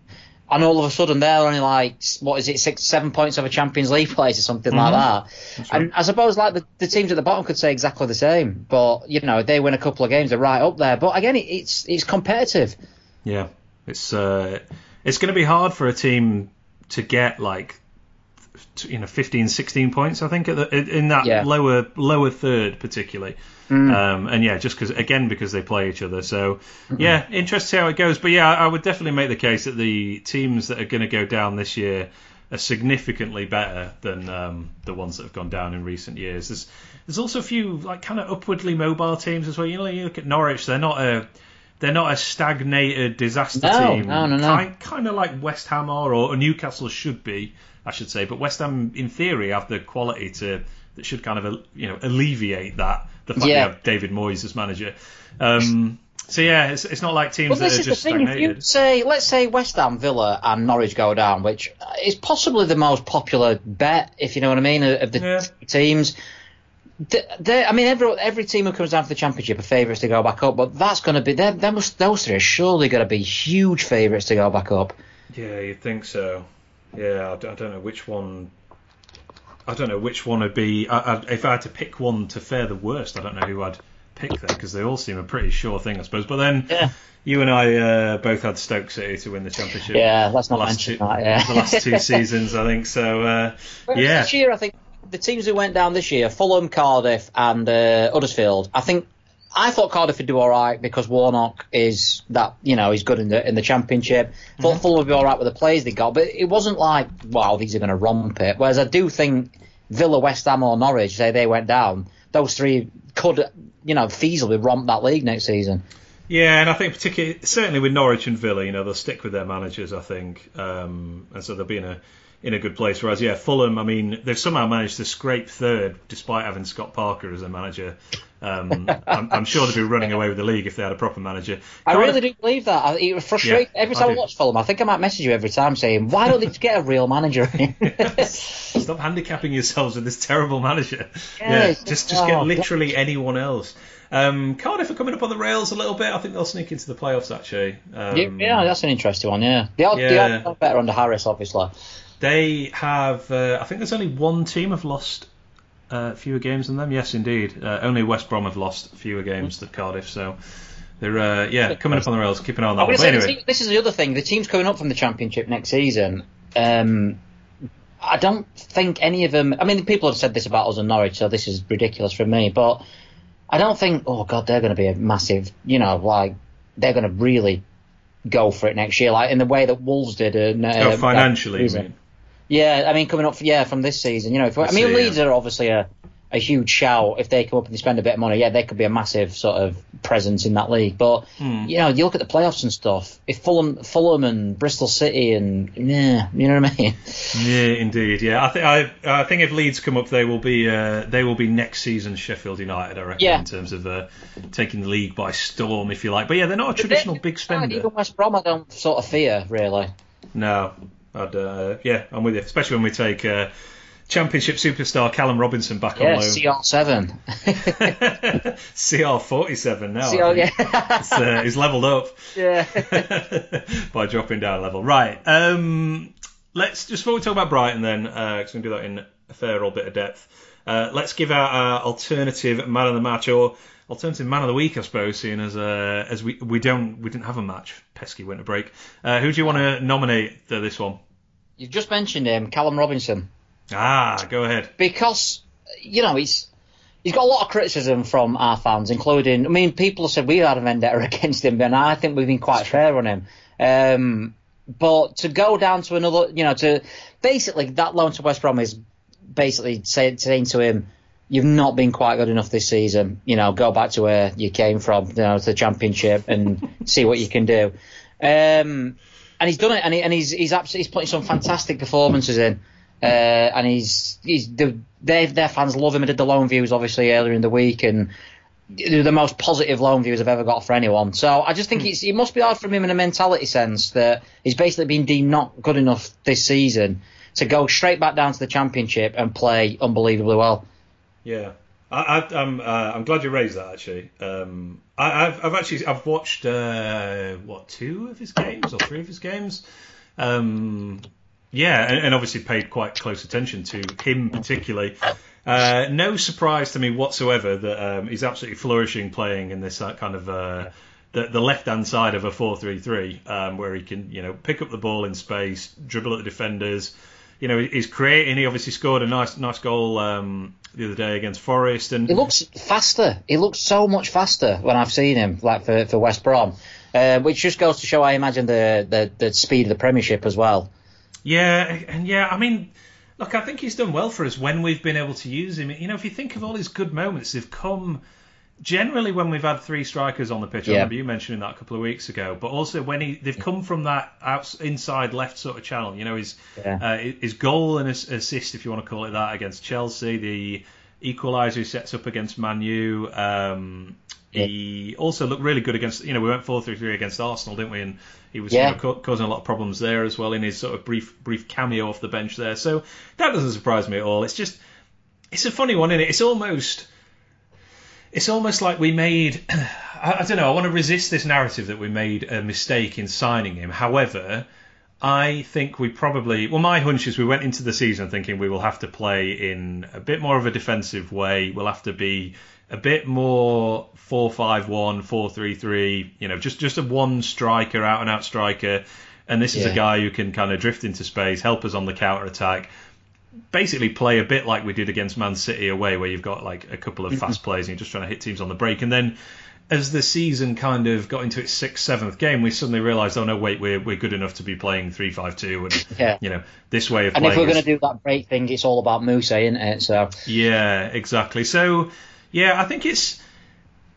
[SPEAKER 2] And all of a sudden they're only like, what is it, six, seven points of a Champions League place or something mm-hmm. like that. And I suppose like the, the, teams at the bottom could say exactly the same. But, you know, they win a couple of games, they're right up there. But again, it, it's, it's competitive.
[SPEAKER 1] Yeah. It's, uh, it's going to be hard for a team to get like you know 15 16 points i think the, in that yeah. lower lower third particularly mm. um, and yeah just because again because they play each other so mm-hmm. yeah interesting to see how it goes but yeah i would definitely make the case that the teams that are going to go down this year are significantly better than um, the ones that have gone down in recent years there's there's also a few like kind of upwardly mobile teams as well you know you look at norwich they're not a they're not a stagnated disaster
[SPEAKER 2] no,
[SPEAKER 1] team.
[SPEAKER 2] No, no, no.
[SPEAKER 1] Kind, kind of like West Ham are, or Newcastle should be. I should say. But West Ham, in theory, have the quality to that should kind of you know alleviate that the fact yeah. they have David Moyes as manager. Um, so yeah, it's, it's not like teams well, that are just
[SPEAKER 2] stagnated. If you say, let's say West Ham, Villa, and Norwich go down, which is possibly the most popular bet, if you know what I mean, of the yeah. teams. They, I mean, every every team who comes down to the championship are favourites to go back up, but that's going to be they must those three are surely going to be huge favourites to go back up.
[SPEAKER 1] Yeah, you think so? Yeah, I don't know which one. I don't know which one would be. I, I, if I had to pick one to fare the worst, I don't know who I'd pick there because they all seem a pretty sure thing, I suppose. But then
[SPEAKER 2] yeah.
[SPEAKER 1] you and I uh, both had Stoke City to win the championship.
[SPEAKER 2] Yeah, let's not mention two, that. Yeah.
[SPEAKER 1] the last two seasons, I think. So uh, yeah,
[SPEAKER 2] this year I think the teams who went down this year: Fulham, Cardiff, and uh, Huddersfield. I think I thought Cardiff would do all right because Warnock is that you know he's good in the in the championship. Thought mm-hmm. Fulham would be all right with the players they got, but it wasn't like wow these are going to romp it. Whereas I do think Villa, West Ham, or Norwich, say they went down, those three could you know feasibly romp that league next season.
[SPEAKER 1] Yeah, and I think particularly certainly with Norwich and Villa, you know they'll stick with their managers. I think, um, and so they'll be in a in a good place. Whereas, yeah, Fulham, I mean, they've somehow managed to scrape third despite having Scott Parker as their manager. Um, I'm, I'm, sure they'd be running away with the league if they had a proper manager.
[SPEAKER 2] I really do believe that. I, it frustrates yeah, every time I, I watch Fulham. I think I might message you every time saying, "Why don't they get a real manager?"
[SPEAKER 1] Stop handicapping yourselves with this terrible manager. Yeah, yeah just just get oh, literally anyone else. Um, Cardiff are coming up on the rails a little bit. I think they'll sneak into the playoffs actually. Um,
[SPEAKER 2] yeah, yeah, that's an interesting one. Yeah, they are, yeah. they are better under Harris, obviously.
[SPEAKER 1] They have. Uh, I think there's only one team have lost uh, fewer games than them. Yes, indeed. Uh, only West Brom have lost fewer games than Cardiff. So they're uh, yeah coming up on the rails. Keep an eye on that. One.
[SPEAKER 2] Anyway. This is the other thing. The teams coming up from the Championship next season. Um, I don't think any of them. I mean, people have said this about us and Norwich, so this is ridiculous for me. But I don't think. Oh God, they're going to be a massive. You know, like they're going to really go for it next year, like in the way that Wolves did. And, uh,
[SPEAKER 1] oh, financially,
[SPEAKER 2] yeah, I mean, coming up, yeah, from this season, you know, if, I mean, Leeds yeah. are obviously a, a huge shout. If they come up and they spend a bit of money, yeah, they could be a massive sort of presence in that league. But hmm. you know, you look at the playoffs and stuff. If Fulham, Fulham and Bristol City and yeah, you know what I mean?
[SPEAKER 1] Yeah, indeed. Yeah, I think I, I think if Leeds come up, they will be uh, they will be next season Sheffield United. I reckon yeah. in terms of uh, taking the league by storm, if you like. But yeah, they're not a traditional big spender.
[SPEAKER 2] Even West Brom, I don't sort of fear really.
[SPEAKER 1] No, I'd, uh, yeah, I'm with you. Especially when we take uh, Championship superstar Callum Robinson back
[SPEAKER 2] yeah,
[SPEAKER 1] on loan.
[SPEAKER 2] CR7.
[SPEAKER 1] CR47 now. CR, yeah. uh, he's leveled up.
[SPEAKER 2] Yeah.
[SPEAKER 1] by dropping down a level. Right. Um, let's just before we talk about Brighton, then, because uh, we can do that in a fair old bit of depth. Uh, let's give out our alternative man of the match, or alternative man of the week, I suppose, seeing as uh, as we we don't we didn't have a match, pesky winter break. Uh, who do you want to nominate for this one?
[SPEAKER 2] You've just mentioned him, Callum Robinson.
[SPEAKER 1] Ah, go ahead.
[SPEAKER 2] Because you know he's he's got a lot of criticism from our fans, including I mean people have said we had a vendetta against him, and I think we've been quite fair on him. Um, but to go down to another, you know, to basically that loan to West Brom is basically saying to him you've not been quite good enough this season. You know, go back to where you came from, you know, to the championship and see what you can do. Um, and he's done it, and, he, and he's he's absolutely he's putting some fantastic performances in. Uh, and he's he's the, they, their fans love him. I did the loan views obviously earlier in the week, and they're the most positive loan views I've ever got for anyone. So I just think it's, it must be hard for him in a mentality sense that he's basically been deemed not good enough this season to go straight back down to the championship and play unbelievably well.
[SPEAKER 1] Yeah, I, am I'm, uh, I'm glad you raised that actually. Um, I, have I've actually I've watched uh, what two of his games or three of his games. Um, yeah, and, and, obviously paid quite close attention to him particularly. Uh, no surprise to me whatsoever that um, he's absolutely flourishing playing in this uh, kind of uh, the, the left hand side of a 4-3-3, um, where he can you know pick up the ball in space, dribble at the defenders. You know, he's creating. He obviously scored a nice nice goal um, the other day against Forest. And
[SPEAKER 2] he looks faster. He looks so much faster when I've seen him, like for, for West Brom, uh, which just goes to show, I imagine, the, the, the speed of the Premiership as well.
[SPEAKER 1] Yeah, and yeah, I mean, look, I think he's done well for us when we've been able to use him. You know, if you think of all his good moments, they've come generally when we've had three strikers on the pitch. Yeah. I remember you mentioning that a couple of weeks ago, but also when he they've come from that out, inside left sort of channel. You know, his yeah. uh, his goal and his assist, if you want to call it that, against Chelsea, the equaliser he sets up against Man U. Um, yeah. He also looked really good against. You know, we went four three three against Arsenal, didn't we? And he was yeah. you know, causing a lot of problems there as well in his sort of brief brief cameo off the bench there. So that doesn't surprise me at all. It's just it's a funny one, isn't it? It's almost it's almost like we made. I, I don't know. I want to resist this narrative that we made a mistake in signing him. However, I think we probably. Well, my hunch is we went into the season thinking we will have to play in a bit more of a defensive way. We'll have to be a bit more 4-5-1, 4-3-3, you know, just just a one striker, out and out striker. And this is yeah. a guy who can kind of drift into space, help us on the counter attack, basically play a bit like we did against Man City away, where you've got like a couple of fast players and you're just trying to hit teams on the break. And then as the season kind of got into its sixth, seventh game, we suddenly realised, oh no, wait, we're we're good enough to be playing three five two, and yeah. you know this way of.
[SPEAKER 2] And
[SPEAKER 1] if
[SPEAKER 2] we're going to do that break thing, it's all about Mousset, isn't it? So.
[SPEAKER 1] Yeah, exactly. So, yeah, I think it's.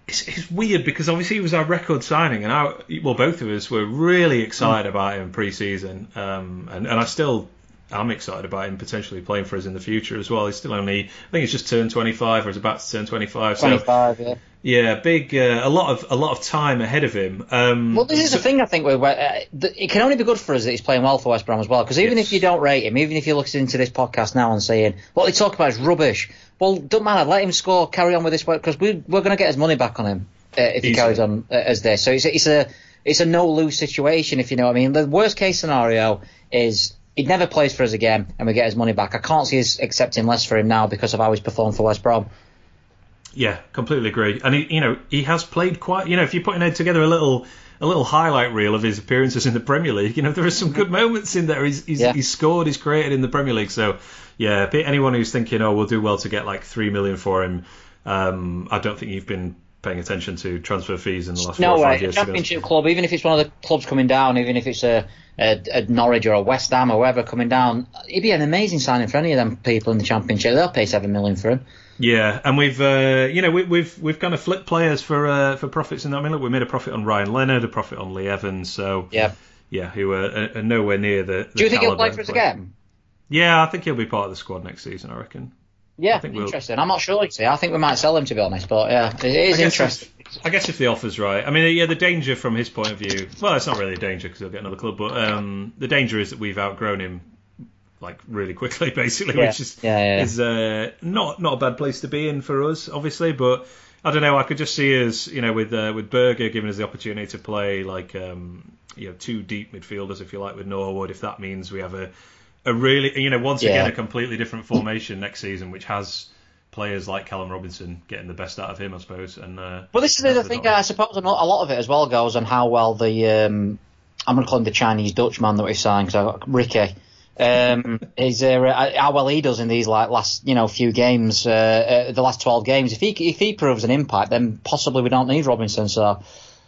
[SPEAKER 1] It's, it's weird because obviously he was our record signing, and I, well, both of us were really excited mm. about him pre-season, um, and, and I still I'm excited about him potentially playing for us in the future as well. He's still only, I think he's just turned 25 or is about to turn 25.
[SPEAKER 2] 25, so, yeah.
[SPEAKER 1] Yeah, big, uh, a lot of a lot of time ahead of him. Um,
[SPEAKER 2] well, this is so, the thing I think. Where, uh, it can only be good for us that he's playing well for West Brom as well. Because even yes. if you don't rate him, even if you're listening to this podcast now and saying what they talk about is rubbish, well, don't matter. Let him score. Carry on with this work because we, we're going to get his money back on him uh, if he carries on uh, as this. So it's, it's a it's a no lose situation if you know what I mean. The worst case scenario is he never plays for us again and we get his money back. I can't see us accepting less for him now because of how he's performed for West Brom.
[SPEAKER 1] Yeah, completely agree. And he, you know, he has played quite. You know, if you're putting together a little a little highlight reel of his appearances in the Premier League, you know, there are some good moments in there. He's he's, yeah. he's scored, he's created in the Premier League. So yeah, anyone who's thinking, oh, we'll do well to get like three million for him, um, I don't think you've been paying attention to transfer fees in the last no four or five way. years.
[SPEAKER 2] Championship club, even if it's one of the clubs coming down, even if it's a, a, a, Norwich or a West Ham or whoever coming down, it'd be an amazing signing for any of them people in the Championship. They'll pay seven million for him.
[SPEAKER 1] Yeah, and we've uh, you know we, have we've we've kind of flipped players for uh, for profits in that. I mean, look, we made a profit on Ryan Leonard, a profit on Lee Evans, so
[SPEAKER 2] yeah,
[SPEAKER 1] yeah, who are, are nowhere near the. the
[SPEAKER 2] Do you think he'll play for us again?
[SPEAKER 1] Yeah, I think he'll be part of the squad next season. I reckon.
[SPEAKER 2] Yeah, I interesting. We'll... I'm not sure. See, I think we might sell him to be honest, but yeah, it is I interesting.
[SPEAKER 1] I guess if the offer's right. I mean, yeah, the danger from his point of view. Well, it's not really a danger because he'll get another club, but um, the danger is that we've outgrown him like really quickly, basically,
[SPEAKER 2] yeah.
[SPEAKER 1] which is
[SPEAKER 2] yeah, yeah,
[SPEAKER 1] is uh, not not a bad place to be in for us, obviously. But I don't know. I could just see us, you know, with uh, with Berge giving us the opportunity to play like um, you know two deep midfielders, if you like, with Norwood. If that means we have a a really, you know, once again a completely different formation next season, which has players like Callum Robinson getting the best out of him, I suppose. And uh,
[SPEAKER 2] well, this is the thing. I suppose a lot of it as well goes on how well the um, I'm going to call him the Chinese Dutchman that we signed, so Ricky um, is uh, how well he does in these like last you know few games, uh, uh, the last twelve games. If he if he proves an impact, then possibly we don't need Robinson. So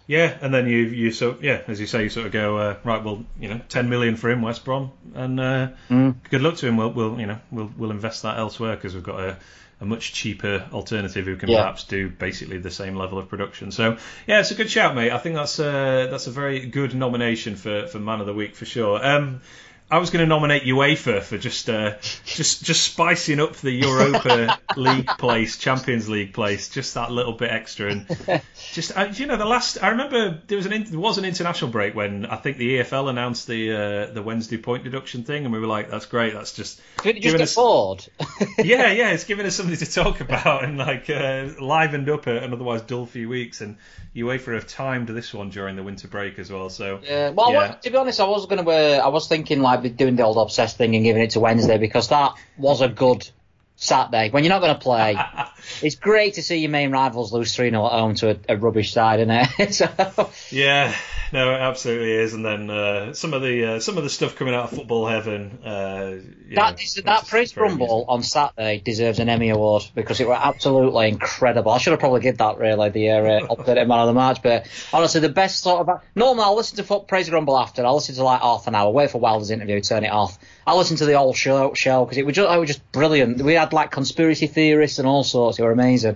[SPEAKER 1] yeah, and then you you so yeah, as you say, you sort of go uh, right. Well, you know, ten million for him, West Brom, and uh, mm. good luck to him. We'll, we'll you know we'll we'll invest that elsewhere because we've got a a much cheaper alternative who can yeah. perhaps do basically the same level of production. So yeah, it's a good shout, mate. I think that's a, that's a very good nomination for, for man of the week for sure. Um, I was going to nominate UEFA for just uh, just just spicing up the Europa League place, Champions League place, just that little bit extra. And just uh, you know, the last I remember there was an there was an international break when I think the EFL announced the uh, the Wednesday point deduction thing, and we were like, "That's great. That's just
[SPEAKER 2] Could just us, bored."
[SPEAKER 1] yeah, yeah, it's giving us something to talk about and like uh, livened up an otherwise dull few weeks. And UEFA have timed this one during the winter break as well. So
[SPEAKER 2] yeah, well, yeah. to be honest, I was going to uh, I was thinking like doing the old obsessed thing and giving it to Wednesday because that was a good Saturday when you're not going to play. it's great to see your main rivals lose 3 0 at home to a, a, rubbish side, isn't it? so...
[SPEAKER 1] Yeah, no, it absolutely is. And then uh, some of the uh, some of the stuff coming out of football heaven. Uh,
[SPEAKER 2] that know, that Praise Rumble on Saturday deserves an Emmy award because it was absolutely incredible. I should have probably given that really the uh, updated man of the match, but honestly, the best sort of. Normally, I'll listen to Praise Rumble after. I'll listen to like half an hour, wait for Wilder's interview, turn it off. I listened to the whole show show because it was just it was just brilliant. We had like conspiracy theorists and all sorts. It were amazing.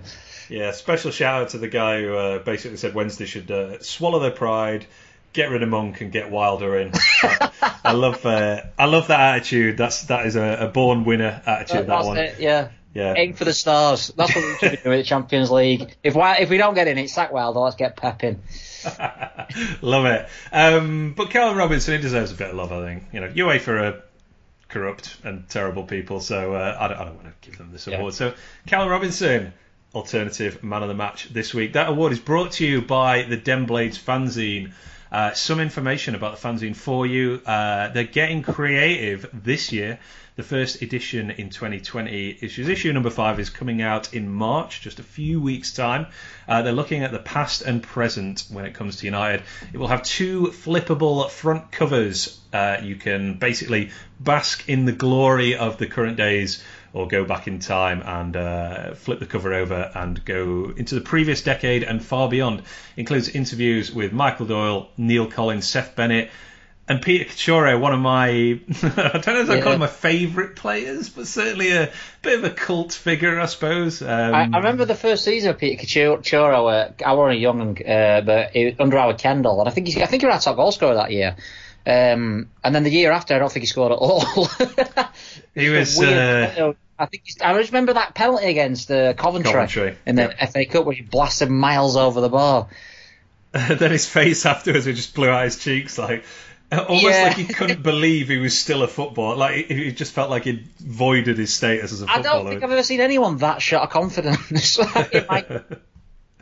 [SPEAKER 1] Yeah, special shout out to the guy who uh, basically said Wednesday should uh, swallow their pride, get rid of Monk, and get Wilder in. I love uh, I love that attitude. That's that is a, a born winner attitude.
[SPEAKER 2] that
[SPEAKER 1] one.
[SPEAKER 2] It, yeah. Yeah. Aim for the stars. That's what we should be doing the Champions League. If we, if we don't get in it, sack Wilder. Let's get Pep in.
[SPEAKER 1] love it. Um, but Callum Robinson, he deserves a bit of love, I think. You know, UEFA are corrupt and terrible people, so uh, I, don't, I, don't, want to give them this award. Yeah. So, Callum Robinson, alternative man of the match this week. That award is brought to you by the Den Blades fanzine. Uh, some information about the fanzine for you. Uh, they're getting creative this year. The first edition in 2020 issues. Issue number five is coming out in March, just a few weeks' time. Uh, they're looking at the past and present when it comes to United. It will have two flippable front covers. Uh, you can basically bask in the glory of the current days or go back in time and uh, flip the cover over and go into the previous decade and far beyond. Includes interviews with Michael Doyle, Neil Collins, Seth Bennett, and Peter Katchouro, one of my, I don't know if I call him my favourite players, but certainly a bit of a cult figure, I suppose. Um,
[SPEAKER 2] I, I, remember the first season of Peter Katchouro, uh, I was young, uh, but it, under our Kendall, and I think he's, I think he was our top goal scorer that year. Um, and then the year after, I don't think he scored at all.
[SPEAKER 1] He was. Uh,
[SPEAKER 2] I think he's, I remember that penalty against uh, Coventry,
[SPEAKER 1] Coventry,
[SPEAKER 2] in the
[SPEAKER 1] yeah.
[SPEAKER 2] FA Cup where he blasted miles over the bar.
[SPEAKER 1] then his face afterwards, he just blew out his cheeks, like almost
[SPEAKER 2] Yeah.
[SPEAKER 1] like he couldn't believe he was still a footballer. Like he just felt like he'd voided his status as a footballer.
[SPEAKER 2] I don't think I've ever seen anyone that shot of confidence. Might-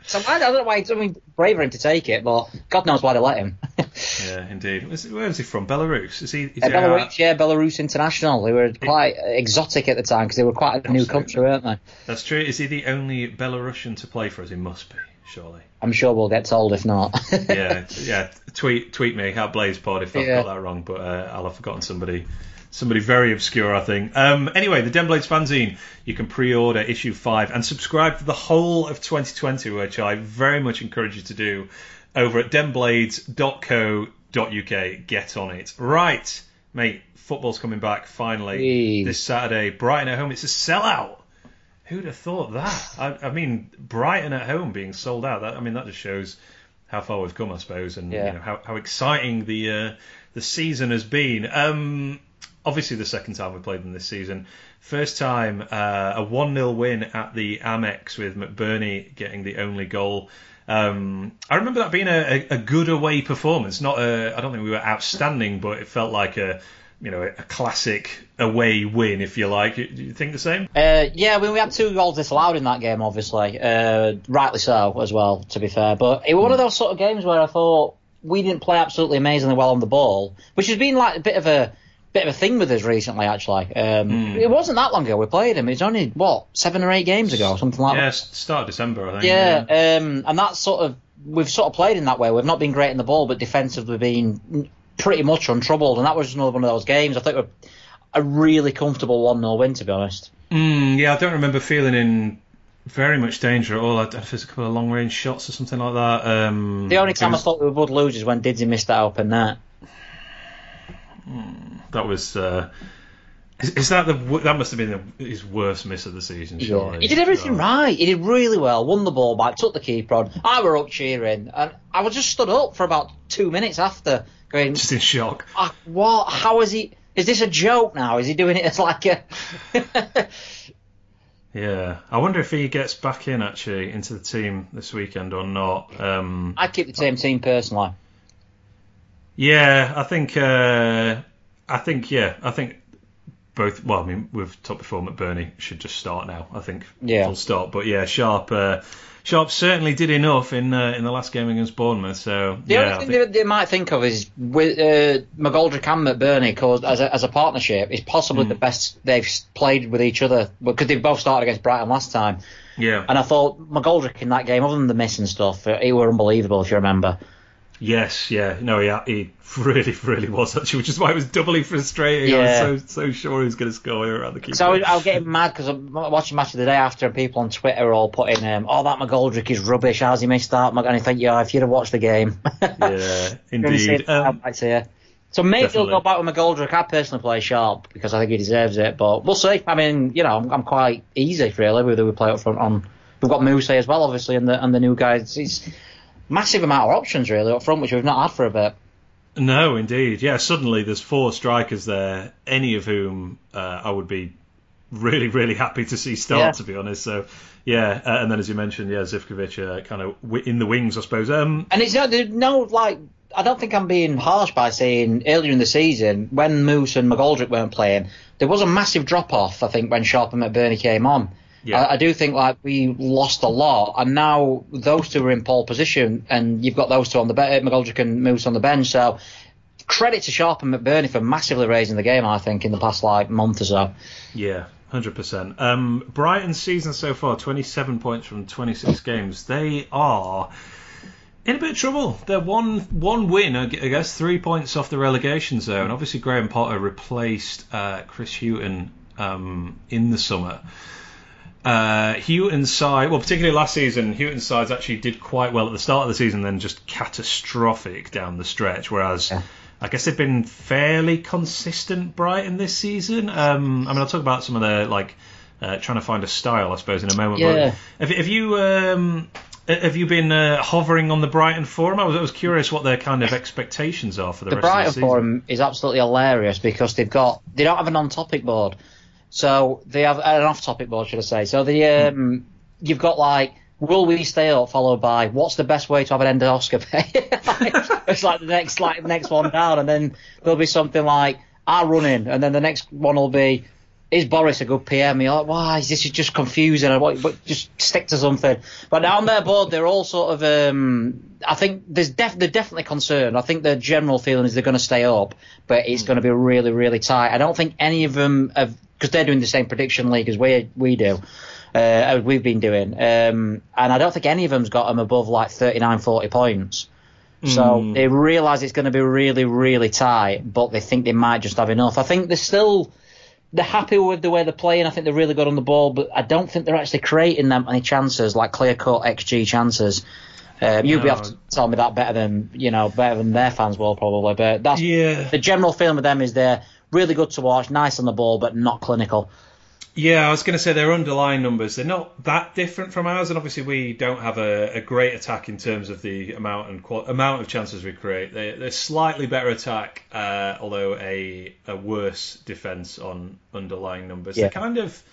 [SPEAKER 2] so I don't know why. I mean, brave of him to take it, but God knows why they let him.
[SPEAKER 1] yeah, indeed. Where is he from? Belarus? Is he? Is
[SPEAKER 2] Uh,
[SPEAKER 1] he
[SPEAKER 2] Belarus, yeah, Belarus International. They were quite exotic at the time because they were quite a new country, weren't they?
[SPEAKER 1] That's true. Is he the only Belarusian to play for us? He must be, surely.
[SPEAKER 2] I'm sure we'll get told if not.
[SPEAKER 1] yeah, yeah. Tweet tweet me at BladesPod if I've
[SPEAKER 2] Yeah.
[SPEAKER 1] got that wrong, but uh, I'll have forgotten somebody. Somebody very obscure, I think. Um, anyway, the Den Blades fanzine. You can pre-order issue five and subscribe for the whole of 2020, which I very much encourage you to do over at denblades.co.uk. Get on it, right, mate. Football's coming back finally
[SPEAKER 2] Hey.
[SPEAKER 1] this Saturday. Brighton at home. It's a sellout. Who'd have thought that? I, I mean, Brighton at home being sold out. That I mean, that just shows how far we've come, I suppose, and
[SPEAKER 2] Yeah.
[SPEAKER 1] you know how, how exciting the uh, the season has been. Um, obviously, the second time we played them this season. First time uh, a one 0 win at the Amex with McBurnie getting the only goal. Um, I remember that being a, a, a good away performance. Not a, I don't think we were outstanding, but it felt like a you know a classic away win, if you like. Do you think the same?
[SPEAKER 2] Uh, yeah, mean, we had two goals disallowed in that game, obviously. Uh, rightly so, as well, to be fair. But it was one of those sort of games where I thought we didn't play absolutely amazingly well on the ball, which has been like a bit of a bit of a thing with us recently, actually. Um, It wasn't that long ago we played him. It was only, what, seven or eight games ago, something like
[SPEAKER 1] Yeah,
[SPEAKER 2] that.
[SPEAKER 1] s- start of December, I think.
[SPEAKER 2] Yeah, um, and that's sort of we've sort of played in that way. We've not been great in the ball, but defensively been pretty much untroubled, and that was another one of those games. I think we're a really comfortable one 0 win, to be honest.
[SPEAKER 1] Mm, yeah, I don't remember feeling in very much danger at all. I there's a couple of long range shots or something like that. Um,
[SPEAKER 2] The only time
[SPEAKER 1] was-
[SPEAKER 2] I thought we would lose is when Didzy missed that open net.
[SPEAKER 1] That was. Uh, is, is that the that must have been the, his worst miss of the season? Surely.
[SPEAKER 2] He did everything right. He did really well. Won the ball back, took the keeper on. I were up cheering, and I was just stood up for about two minutes after, going,
[SPEAKER 1] Just in shock.
[SPEAKER 2] "Ah, "What? How is he? Is this a joke now? Is he doing it as like a?"
[SPEAKER 1] Yeah, I wonder if he gets back in actually into the team this weekend or not. Um,
[SPEAKER 2] I keep the same team personally.
[SPEAKER 1] Yeah, I think. Uh, I think. Yeah, I think both. Well, I mean, we've talked before. McBurnie should just start now. I think.
[SPEAKER 2] Yeah.
[SPEAKER 1] Full stop. But yeah, Sharp. Uh, Sharp certainly did enough in uh, in the last game against Bournemouth. So
[SPEAKER 2] The
[SPEAKER 1] yeah,
[SPEAKER 2] only thing
[SPEAKER 1] think-
[SPEAKER 2] they, they might think of is with uh, McGoldrick and McBurnie, cause as a, as a partnership, is possibly
[SPEAKER 1] Hmm.
[SPEAKER 2] the best they've played with each other because they both started against Brighton last time.
[SPEAKER 1] yeah.
[SPEAKER 2] And I thought McGoldrick in that game, other than the miss and stuff, he were unbelievable. If you remember,
[SPEAKER 1] Yes, yeah, no, he, he really, really was actually, which is why it was doubly frustrating.
[SPEAKER 2] Yeah.
[SPEAKER 1] I was so so sure he was going to score here at the keeper.
[SPEAKER 2] so I was, getting mad because I'm watching match of the day after, and people on Twitter are all putting, um, "Oh, that McGoldrick is rubbish. How's he missed that?" And I think, yeah, if you'd have watched the game,
[SPEAKER 1] yeah, indeed. Um,
[SPEAKER 2] right here. So maybe
[SPEAKER 1] definitely.
[SPEAKER 2] he'll go back with McGoldrick. I personally play sharp because I think he deserves it, but we'll see. I mean, you know, I'm, I'm quite easy really whether we play up front on. We've got Mousset as well, obviously, and the and the new guys. It's massive amount of options really up front, which we've not had for a bit.
[SPEAKER 1] No, indeed. Yeah, suddenly there's four strikers there, any of whom uh, I would be really, really happy to see start,
[SPEAKER 2] Yeah.
[SPEAKER 1] to be honest. So, yeah, uh, and then as you mentioned, yeah, Zivkovic uh, kind of w- in the wings, I suppose. Um,
[SPEAKER 2] And it's not no like. I don't think I'm being harsh by saying earlier in the season when Moose and McGoldrick weren't playing, there was a massive drop off. I think when Sharp and McBurnie came on.
[SPEAKER 1] Yeah.
[SPEAKER 2] I, I do think like we lost a lot, and now those two are in pole position, and you've got those two on the bench, McGoldrick and Moose on the bench. So credit to Sharp and McBurnie for massively raising the game. I think in the past like month or so.
[SPEAKER 1] yeah, 100%. Um, Brighton's season so far, 27 points from 26 games. They are in a bit of trouble. They're one one win, I I guess, three points off the relegation zone. Obviously, Graham Potter replaced uh, Chris Hughton um, in the summer. Uh, side, well, particularly last season, Hughton's sides actually did quite well at the start of the season, then just catastrophic down the stretch. Whereas,
[SPEAKER 2] Yeah.
[SPEAKER 1] I guess they've been fairly consistent Brighton this season. Um, I mean, I'll talk about some of the like uh, trying to find a style, I suppose, in a moment.
[SPEAKER 2] Yeah.
[SPEAKER 1] But have, have you um, Have you been uh, hovering on the Brighton forum? I was, I was curious what their kind of expectations are for the,
[SPEAKER 2] the
[SPEAKER 1] rest
[SPEAKER 2] Brighton
[SPEAKER 1] of the season.
[SPEAKER 2] The Brighton forum is absolutely hilarious because they've got they don't have an on-topic board, so they have an off-topic board, should I say? So the um, you've got like. Will we stay up? Followed by what's the best way to have an endoscopy? it's like the next like the next one down, and then there'll be something like our running, and then the next one will be is Boris a good PM? You're like, why? This is just confusing. What, but just stick to something. But on their board, they're all sort of. Um, I think there's def- they're definitely concerned. I think the general feeling is they're going to stay up, but it's going to be really, really tight. I don't think any of them have because they're doing the same prediction league as we we do. Uh, as we've been doing, um, and I don't think any of them's got them above like 39, 40 points. So they realise it's going to be really, really tight, but they think they might just have enough. I think they're still they're happy with the way they're playing. I think they're really good on the ball, but I don't think they're actually creating that many chances, like clear cut XG chances. Um, you'll be able to tell me that better than you know, better than their fans will probably. But that's
[SPEAKER 1] Yeah.
[SPEAKER 2] the general feeling with them is they're really good to watch, nice on the ball, but not clinical.
[SPEAKER 1] Yeah, I was going to say their underlying numbers. They're not that different from ours, and obviously we don't have a, a great attack in terms of the amount and qual- amount of chances we create. They, they're slightly better attack, uh, although a, a worse defense on underlying numbers.
[SPEAKER 2] Yeah.
[SPEAKER 1] They're kind of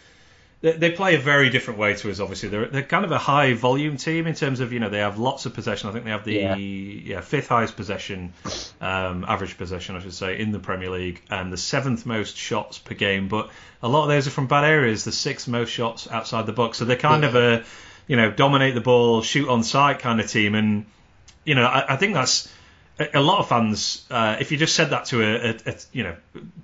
[SPEAKER 1] they, they play a very different way to us. Obviously, they're they're kind of a high volume team in terms of you know they have lots of possession. I think they have the
[SPEAKER 2] Yeah.
[SPEAKER 1] yeah, fifth highest possession, um, average possession, I should say, in the Premier League, and the seventh most shots per game. But a lot of those are from bad areas. The sixth most shots outside the box. So they're kind of a you know dominate the ball, shoot on sight kind of team, and you know I, I think that's. A a lot of fans, uh, if you just said that to a, a, a, you know,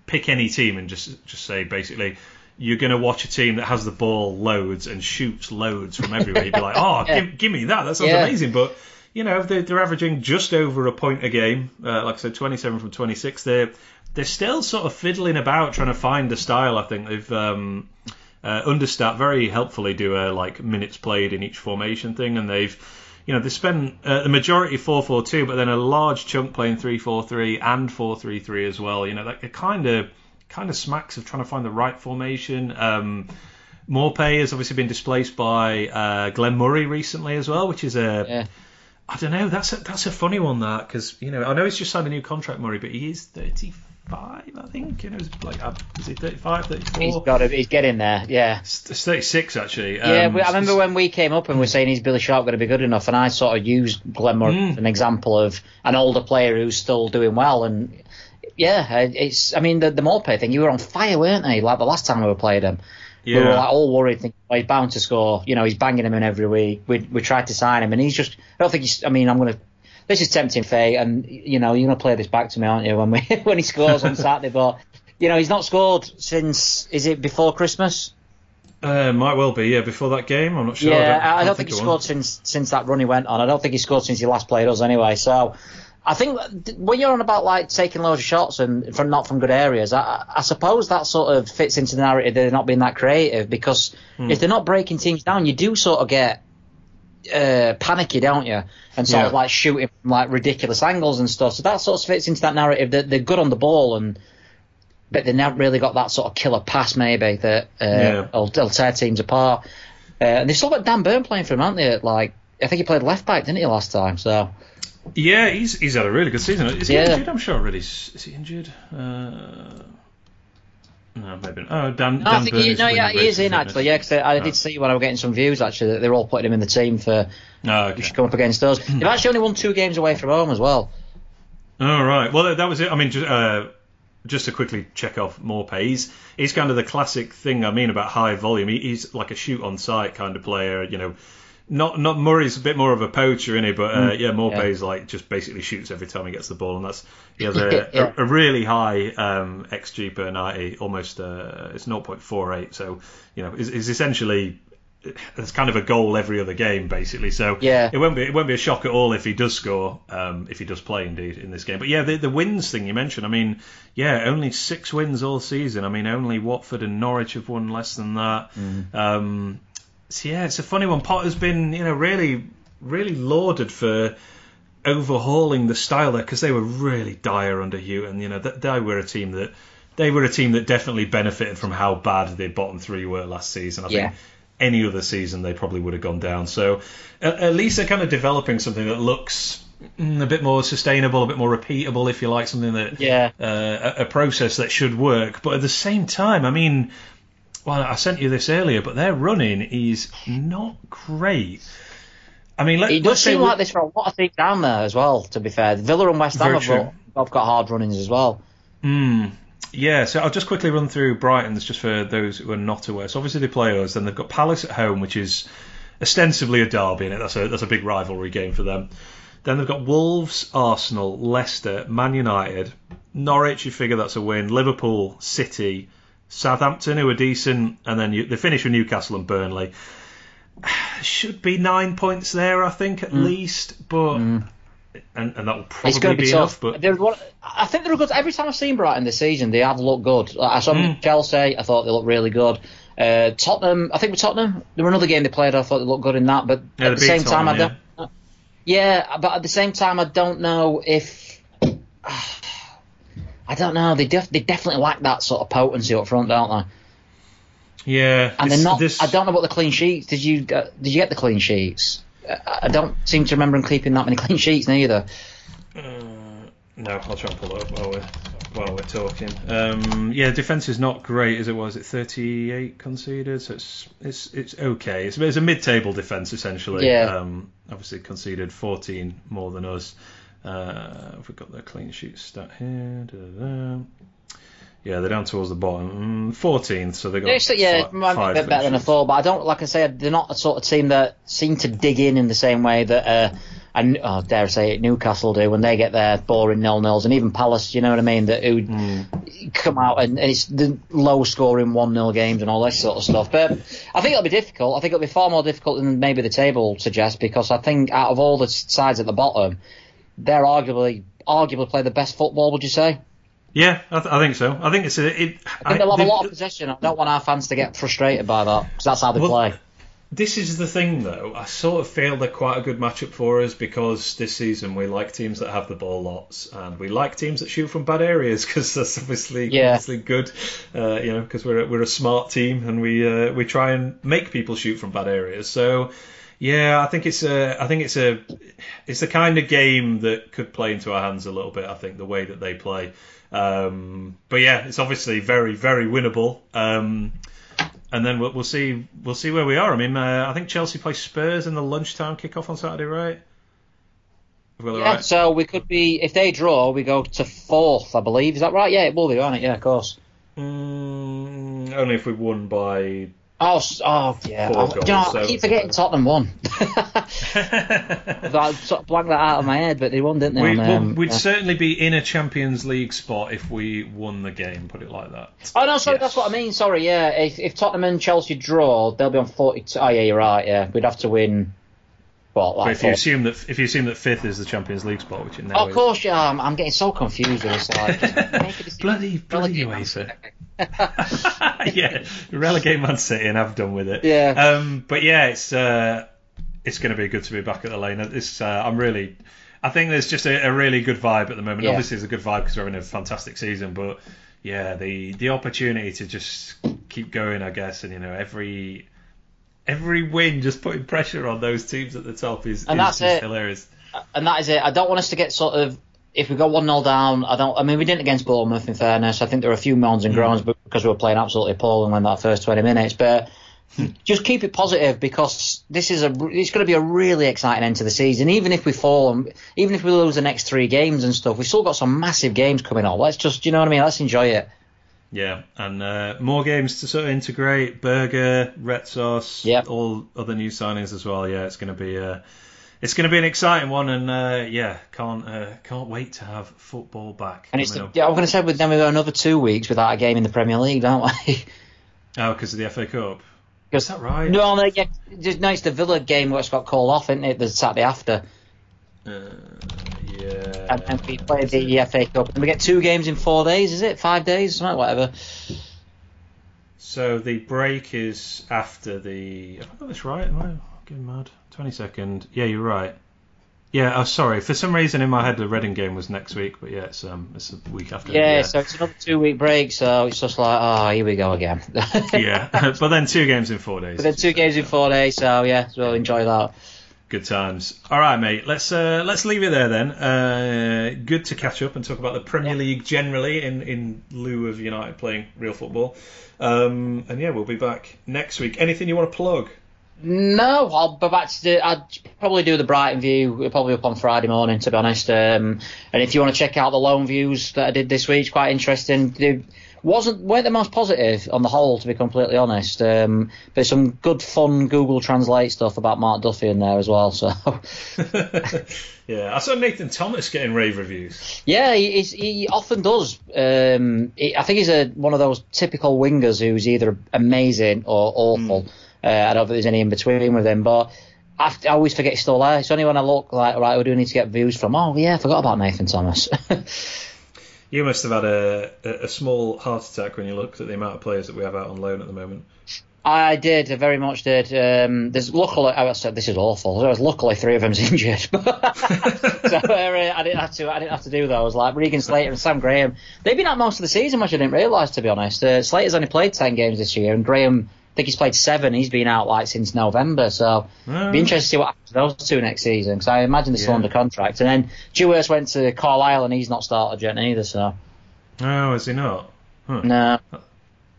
[SPEAKER 1] pick any team and just just say basically, you're going to watch a team that has the ball loads and shoots loads from everywhere. You'd be like, oh,
[SPEAKER 2] Yeah.
[SPEAKER 1] give, give me that. That sounds
[SPEAKER 2] Yeah.
[SPEAKER 1] amazing. But you know, they're, they're averaging just over a point a game. Uh, like I said, 27 from 26. They're they're still sort of fiddling about trying to find a style. I think they've um, uh, Understat very helpfully do a like minutes played in each formation thing, and they've you know they spend uh, the majority 4-4-2, but then a large chunk playing 3-4-3 and 4-3-3 as well. You know, that kind of kind of smacks of trying to find the right formation. Um, Maupay has obviously been displaced by uh, Glenn Murray recently as well, which is a
[SPEAKER 2] Yeah.
[SPEAKER 1] I don't know. That's a, that's a funny one that because you know I know he's just signed a new contract, Murray, but he is 35, I think. You know, like uh, is he 35, 34?
[SPEAKER 2] He's got to, he's getting there. Yeah.
[SPEAKER 1] It's it's 36 actually.
[SPEAKER 2] Yeah,
[SPEAKER 1] Um,
[SPEAKER 2] we, I remember when we came up and we were saying he's Billy Sharp going to be good enough, and I sort of used Glenn Murray
[SPEAKER 1] Mm.
[SPEAKER 2] as an example of an older player who's still doing well. And yeah, uh, it's I mean the the Maupay thing, you were on fire, weren't they? Like the last time we were playing him, we were like all worried, thinking oh, he's bound to score. You know, he's banging him in every week. We we tried to sign him, and he's just I don't think he's. I mean, I'm gonna. This is tempting fate, and you know you're gonna play this back to me, aren't you? When we when he scores on Saturday, but you know he's not scored since is it before Christmas?
[SPEAKER 1] Uh, might well be, yeah, before that game. I'm not sure.
[SPEAKER 2] Yeah,
[SPEAKER 1] I
[SPEAKER 2] I, I don't think he scored since since that run he went on. I don't think he scored since he last played us anyway. So I think when you're on about like taking loads of shots and from not from good areas, I, I suppose that sort of fits into the narrative. that They're not being that creative because
[SPEAKER 1] Hmm.
[SPEAKER 2] if they're not breaking teams down, you do sort of get uh, panicky, don't you? And sort of like shooting from like ridiculous angles and stuff. So that sort of fits into that narrative that they're good on the ball and. But they never really got that sort of killer pass, maybe that uh,
[SPEAKER 1] Yeah.
[SPEAKER 2] will, will tear teams apart. Uh, and they've still got Dan Burn playing for him, haven't they? Like, I think he played left back, didn't he, last time? So
[SPEAKER 1] Yeah, he's he's had a really good season. Is he
[SPEAKER 2] Yeah.
[SPEAKER 1] injured? I'm sure already. Is he injured? Uh, no, maybe. Not. Oh, Dan.
[SPEAKER 2] no,
[SPEAKER 1] Dan
[SPEAKER 2] I think he, no, yeah, he is in
[SPEAKER 1] fitness.
[SPEAKER 2] actually. Yeah, because I, I
[SPEAKER 1] Oh.
[SPEAKER 2] did see when I was getting some views actually that they're all putting him in the team for
[SPEAKER 1] Oh, okay.
[SPEAKER 2] should come up against us. They've actually only won two games away from home as well.
[SPEAKER 1] All right. Well, that, that was it. I mean, just, uh, just to quickly check off Maupay, he's, he's kind of the classic thing I mean about high volume. He, he's like a shoot on sight kind of player. You know, not not Murray's a bit more of a poacher, isn't he? But uh, yeah, Maupay's like just basically shoots every time he gets the ball, and that's he has a,
[SPEAKER 2] Yeah.
[SPEAKER 1] a, a really high um, xG per ninety, almost uh, it's 0.48. So you know, is, is essentially it's kind of a goal every other game, basically. So
[SPEAKER 2] Yeah.
[SPEAKER 1] it won't be it won't be a shock at all if he does score, um, if he does play indeed in this game. But yeah, the, the wins thing you mentioned. I mean, yeah, only six wins all season. I mean, only Watford and Norwich have won less than that. Um, so yeah, it's a funny one. Potter's been you know really really lauded for overhauling the style there because they were really dire under Hughton. You know, that they were a team that they were a team that definitely benefited from how bad their bottom three were last season. I
[SPEAKER 2] Yeah.
[SPEAKER 1] think any other season they probably would have gone down. So at, at least they're kind of developing something that looks mm, a bit more sustainable, a bit more repeatable, if you like, something that
[SPEAKER 2] Yeah.
[SPEAKER 1] uh, a, a process that should work. But at the same time, I mean, well, I sent you this earlier, but their running is not great. I mean, let,
[SPEAKER 2] It does seem
[SPEAKER 1] we-
[SPEAKER 2] like this for a lot of teams down there as well. To be fair, Villa and West Ham have both, both got hard runnings as well.
[SPEAKER 1] Mm, yeah, so I'll just quickly run through Brighton's just for those who are not aware. So obviously they play us, then they've got Palace at home, which is ostensibly a derby, and that's a that's a big rivalry game for them. Then they've got Wolves, Arsenal, Leicester, Man United, Norwich. You figure that's a win. Liverpool, City, Southampton, who are decent, and then you, they finish with Newcastle and Burnley. Should be nine points there, I think, at least, but. And, and that will
[SPEAKER 2] It's
[SPEAKER 1] probably
[SPEAKER 2] going to
[SPEAKER 1] be
[SPEAKER 2] be
[SPEAKER 1] enough.
[SPEAKER 2] tough.
[SPEAKER 1] But
[SPEAKER 2] They're one- I think they're good. Every time I've seen Brighton this season, they have looked good. Like, I saw
[SPEAKER 1] Mm.
[SPEAKER 2] Chelsea. I thought they looked really good. Uh, Tottenham. I think with Tottenham, there were another game they played. I thought they looked good in that. But
[SPEAKER 1] Yeah,
[SPEAKER 2] at the
[SPEAKER 1] beat
[SPEAKER 2] same time, I
[SPEAKER 1] Tottenham,
[SPEAKER 2] don't. Yeah, but at the same time, I don't know if. I don't know. They def- they definitely lack that sort of potency up front, don't they?
[SPEAKER 1] yeah,
[SPEAKER 2] And they're not.
[SPEAKER 1] this-
[SPEAKER 2] I don't know about the clean sheets. Did you get, did you get the clean sheets? Uh, I don't seem to remember them keeping that many clean sheets neither.
[SPEAKER 1] No, I'll try and pull it up while we're while we're talking. Um, yeah, defense is not great as it was. It 38 conceded, so it's it's it's okay. It's, it's a mid-table defense essentially.
[SPEAKER 2] Yeah.
[SPEAKER 1] Um, obviously conceded 14 more than us. Uh, have we got the clean sheet stat here? Da-da-da. Yeah, they're down towards the bottom. Mm, 14th, so they got
[SPEAKER 2] Yeah, yeah,
[SPEAKER 1] fi-
[SPEAKER 2] it might be a
[SPEAKER 1] five
[SPEAKER 2] bit better than I thought, but I don't, like I say, they're not the sort of team that seem to dig in in the same way that, uh, and oh, dare I say it, Newcastle do when they get their boring nil nils, and even Palace, you know what I mean, that who
[SPEAKER 1] Hmm.
[SPEAKER 2] come out and, and it's the low scoring one 0 games and all this sort of stuff. But I think it'll be difficult. I think it'll be far more difficult than maybe the table suggests because I think out of all the sides at the bottom, they're arguably arguably play the best football. Would you say?
[SPEAKER 1] Yeah, I, th- I think so. I think it's a. It,
[SPEAKER 2] I think they'll have a lot of possession. I don't want our fans to get frustrated by that because that's how they
[SPEAKER 1] Well,
[SPEAKER 2] play.
[SPEAKER 1] This is the thing, though. I sort of feel they're quite a good matchup for us because this season we like teams that have the ball lots, and we like teams that shoot from bad areas because that's obviously
[SPEAKER 2] Yeah.
[SPEAKER 1] obviously good. Uh, you know, because we're a, we're a smart team and we uh, we try and make people shoot from bad areas. So. Yeah, I think it's a. I think it's a. It's the kind of game that could play into our hands a little bit. I think the way that they play. Um, but yeah, it's obviously very, very winnable. Um, and then we'll, we'll see we'll see where we are. I mean, uh, I think Chelsea play Spurs in the lunchtime kickoff on Saturday, right? Have we got that
[SPEAKER 2] Yeah,
[SPEAKER 1] right?
[SPEAKER 2] so we could be if they draw, we go to fourth, I believe. Is that right? Yeah, it will be, won't it? Yeah, of course.
[SPEAKER 1] Mm, only if we won by.
[SPEAKER 2] Oh, oh yeah.
[SPEAKER 1] Four
[SPEAKER 2] I,
[SPEAKER 1] goals,
[SPEAKER 2] you know, I keep forgetting Tottenham won. I sort of blanked that out of my head, but they won, didn't they?
[SPEAKER 1] we, well,
[SPEAKER 2] um, yeah.
[SPEAKER 1] certainly be in a Champions League spot if we won the game. Put it like that.
[SPEAKER 2] Oh no, sorry,
[SPEAKER 1] Yes.
[SPEAKER 2] that's what I mean. Sorry, yeah. If, if Tottenham and Chelsea draw, they'll be on forty-two. Oh yeah, you're right. Yeah, we'd have to win.
[SPEAKER 1] But
[SPEAKER 2] like
[SPEAKER 1] if you
[SPEAKER 2] four-
[SPEAKER 1] assume that if you assume that fifth is the Champions League spot, which it now
[SPEAKER 2] Oh, of
[SPEAKER 1] is.
[SPEAKER 2] course, yeah. I'm, I'm getting so confused with this. Like, just make a.
[SPEAKER 1] Bloody, bloody UEFA. Yeah, relegate Man City and I've done with it.
[SPEAKER 2] Yeah.
[SPEAKER 1] Um, but yeah, it's uh, it's going to be good to be back at the lane. It's, uh, I'm really, I think there's just a, a really good vibe at the moment.
[SPEAKER 2] Yeah.
[SPEAKER 1] Obviously, it's a good vibe because we're having a fantastic season. But yeah, the the opportunity to just keep going, I guess, and you know every every win just putting pressure on those teams at the top is,
[SPEAKER 2] And
[SPEAKER 1] is
[SPEAKER 2] that's it.
[SPEAKER 1] hilarious.
[SPEAKER 2] and that is it. I don't want us to get sort of if we go one 0 down. I don't. I mean, we didn't against Bournemouth. In fairness, I think there were a few moans and mm. groans because we were playing absolutely appalling in that first twenty minutes. But hmm. just keep it positive because this is a. It's going to be a really exciting end to the season. Even if we fall, and even if we lose the next three games and stuff, we've still got some massive games coming on. Let's just, you know what I mean? Let's enjoy it.
[SPEAKER 1] Yeah, and uh, more games to sort of integrate. Berge, Retsos,
[SPEAKER 2] Yep.
[SPEAKER 1] all other new signings as well. Yeah, it's going to be uh, it's going to be an exciting one, and uh, yeah, can't uh, can't wait to have football back.
[SPEAKER 2] And it's the, yeah, I'm going to say with then we go another two weeks without a game in the Premier League, don't we?
[SPEAKER 1] Oh, because of the FA Cup. Is that right?
[SPEAKER 2] No, no, yeah, just, no, it's the Villa game what's got called off, isn't it? The Saturday after,
[SPEAKER 1] Uh, yeah.
[SPEAKER 2] and, and we play the FA Cup, and we get two games in four days. Is it five days? Something whatever.
[SPEAKER 1] So the break is after the. Have I got this right? Am I getting mad? Twenty second. Yeah, you're right. Yeah, oh, sorry. For some reason in my head the Reading game was next week, but yeah, it's um, it's a week after.
[SPEAKER 2] Yeah, so it's another two week break, so it's just like, oh, here we go again.
[SPEAKER 1] yeah, but then two games in four days.
[SPEAKER 2] But then two games in four days, so yeah, so enjoy that.
[SPEAKER 1] Good times. All right, mate. Let's uh, let's leave it there then. Uh, good to catch up and talk about the Premier League generally, in in lieu of United playing real football. Um, and yeah, we'll be back next week. Anything you want to plug?
[SPEAKER 2] No, I'll be back to do. I'd probably do the Brighton view. We're probably up on Friday morning, to be honest. Um, and if you want to check out the loan views that I did this week, it's quite interesting. Wasn't weren't the most positive on the whole, to be completely honest. Um, but some good, fun Google Translate stuff about Mark Duffy in there as well. So.
[SPEAKER 1] yeah, I saw Nathan Thomas getting rave reviews.
[SPEAKER 2] Yeah, he, he often does. Um, he, I think he's a, one of those typical wingers who's either amazing or awful. Mm. Uh, I don't think there's any in between with him, but I, I always forget he's still there. It's only when I look like, right, we do need to get views from. Oh yeah, I forgot about Nathan Thomas.
[SPEAKER 1] you must have had a, a small heart attack when you looked at the amount of players that we have out on loan at the moment.
[SPEAKER 2] I did, I very much did. Um, there's luckily, I said this is awful. There's luckily three of them's injured, so uh, I didn't have to. I didn't have to do those. Like Regan Slater and Sam Graham, they've been out most of the season, which I didn't realise to be honest. Uh, Slater's only played ten games this year, and Graham I think he's played seven. He's been out like since November, so oh. be interested to see what happens to those two next season. Because I imagine they're still yeah. under contract. And then Dewhurst went to Carlisle, and he's not started yet either. So.
[SPEAKER 1] Oh, is he not?
[SPEAKER 2] Huh. No.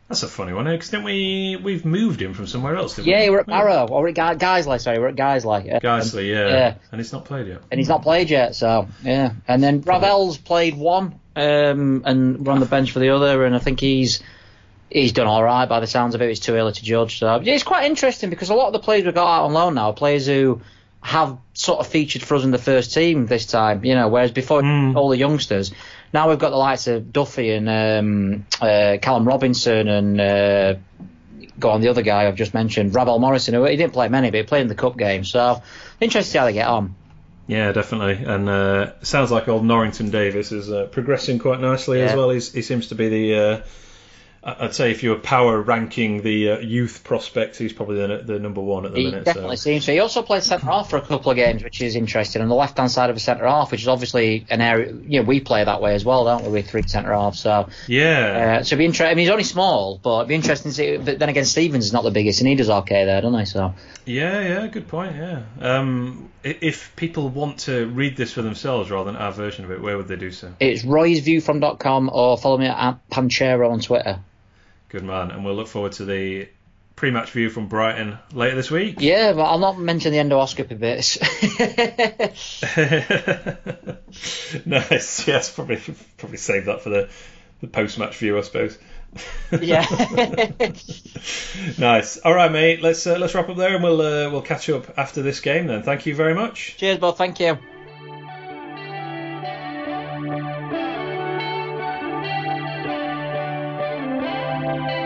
[SPEAKER 1] That's a funny one, because didn't we we've moved him from somewhere else?
[SPEAKER 2] yeah,
[SPEAKER 1] we?
[SPEAKER 2] we're at Barrow, or at Guiseley. Sorry, we're at Guiseley.
[SPEAKER 1] Guiseley, yeah. yeah. And he's not played yet.
[SPEAKER 2] And he's not played yet, so yeah. And then Ravel's played one, um, and we're on the bench for the other, and I think he's he's done all right by the sounds of it. It's too early to judge. So yeah, it's quite interesting because a lot of the players we've got out on loan now are players who have sort of featured for us in the first team this time. You know, whereas before mm. all the youngsters. Now we've got the likes of Duffy and um, uh, Callum Robinson and uh, go on the other guy I've just mentioned, Ravel Morrison. Who he didn't play many, but he played in the cup game. So interesting to see how they get on.
[SPEAKER 1] Yeah, definitely. And uh, sounds like old Norrington-Davies is uh, progressing quite nicely yeah. as well. He's, he seems to be the uh, I'd say if you were power ranking the uh, youth prospects, he's probably the, the number one at the
[SPEAKER 2] he
[SPEAKER 1] minute.
[SPEAKER 2] Definitely
[SPEAKER 1] so.
[SPEAKER 2] seems so. He also played centre half for a couple of games, which is interesting. On the left hand side of a centre half, which is obviously an area. You know, we play that way as well, don't we? With three centre halves. So
[SPEAKER 1] yeah.
[SPEAKER 2] Uh, so it'd be interesting. I mean, he's only small, but it'd be interesting to see. But then again, Stevens is not the biggest, and he does okay there, doesn't he? So.
[SPEAKER 1] Yeah, yeah, good point. Yeah. Um, if people want to read this for themselves rather than our version of it, where would they do so?
[SPEAKER 2] It's roysviewfrom.com or follow me at Panchero on Twitter.
[SPEAKER 1] Good man, and we'll look forward to the pre-match view from Brighton later this week.
[SPEAKER 2] Yeah, but I'll not mention the endoscopy bits.
[SPEAKER 1] nice. Yes, probably probably save that for the, the post-match view, I suppose.
[SPEAKER 2] yeah.
[SPEAKER 1] nice. All right, mate. Let's uh, let's wrap up there, and we'll uh, we'll catch up after this game. Then. Thank you very much.
[SPEAKER 2] Cheers, Bob. Thank you. Bye.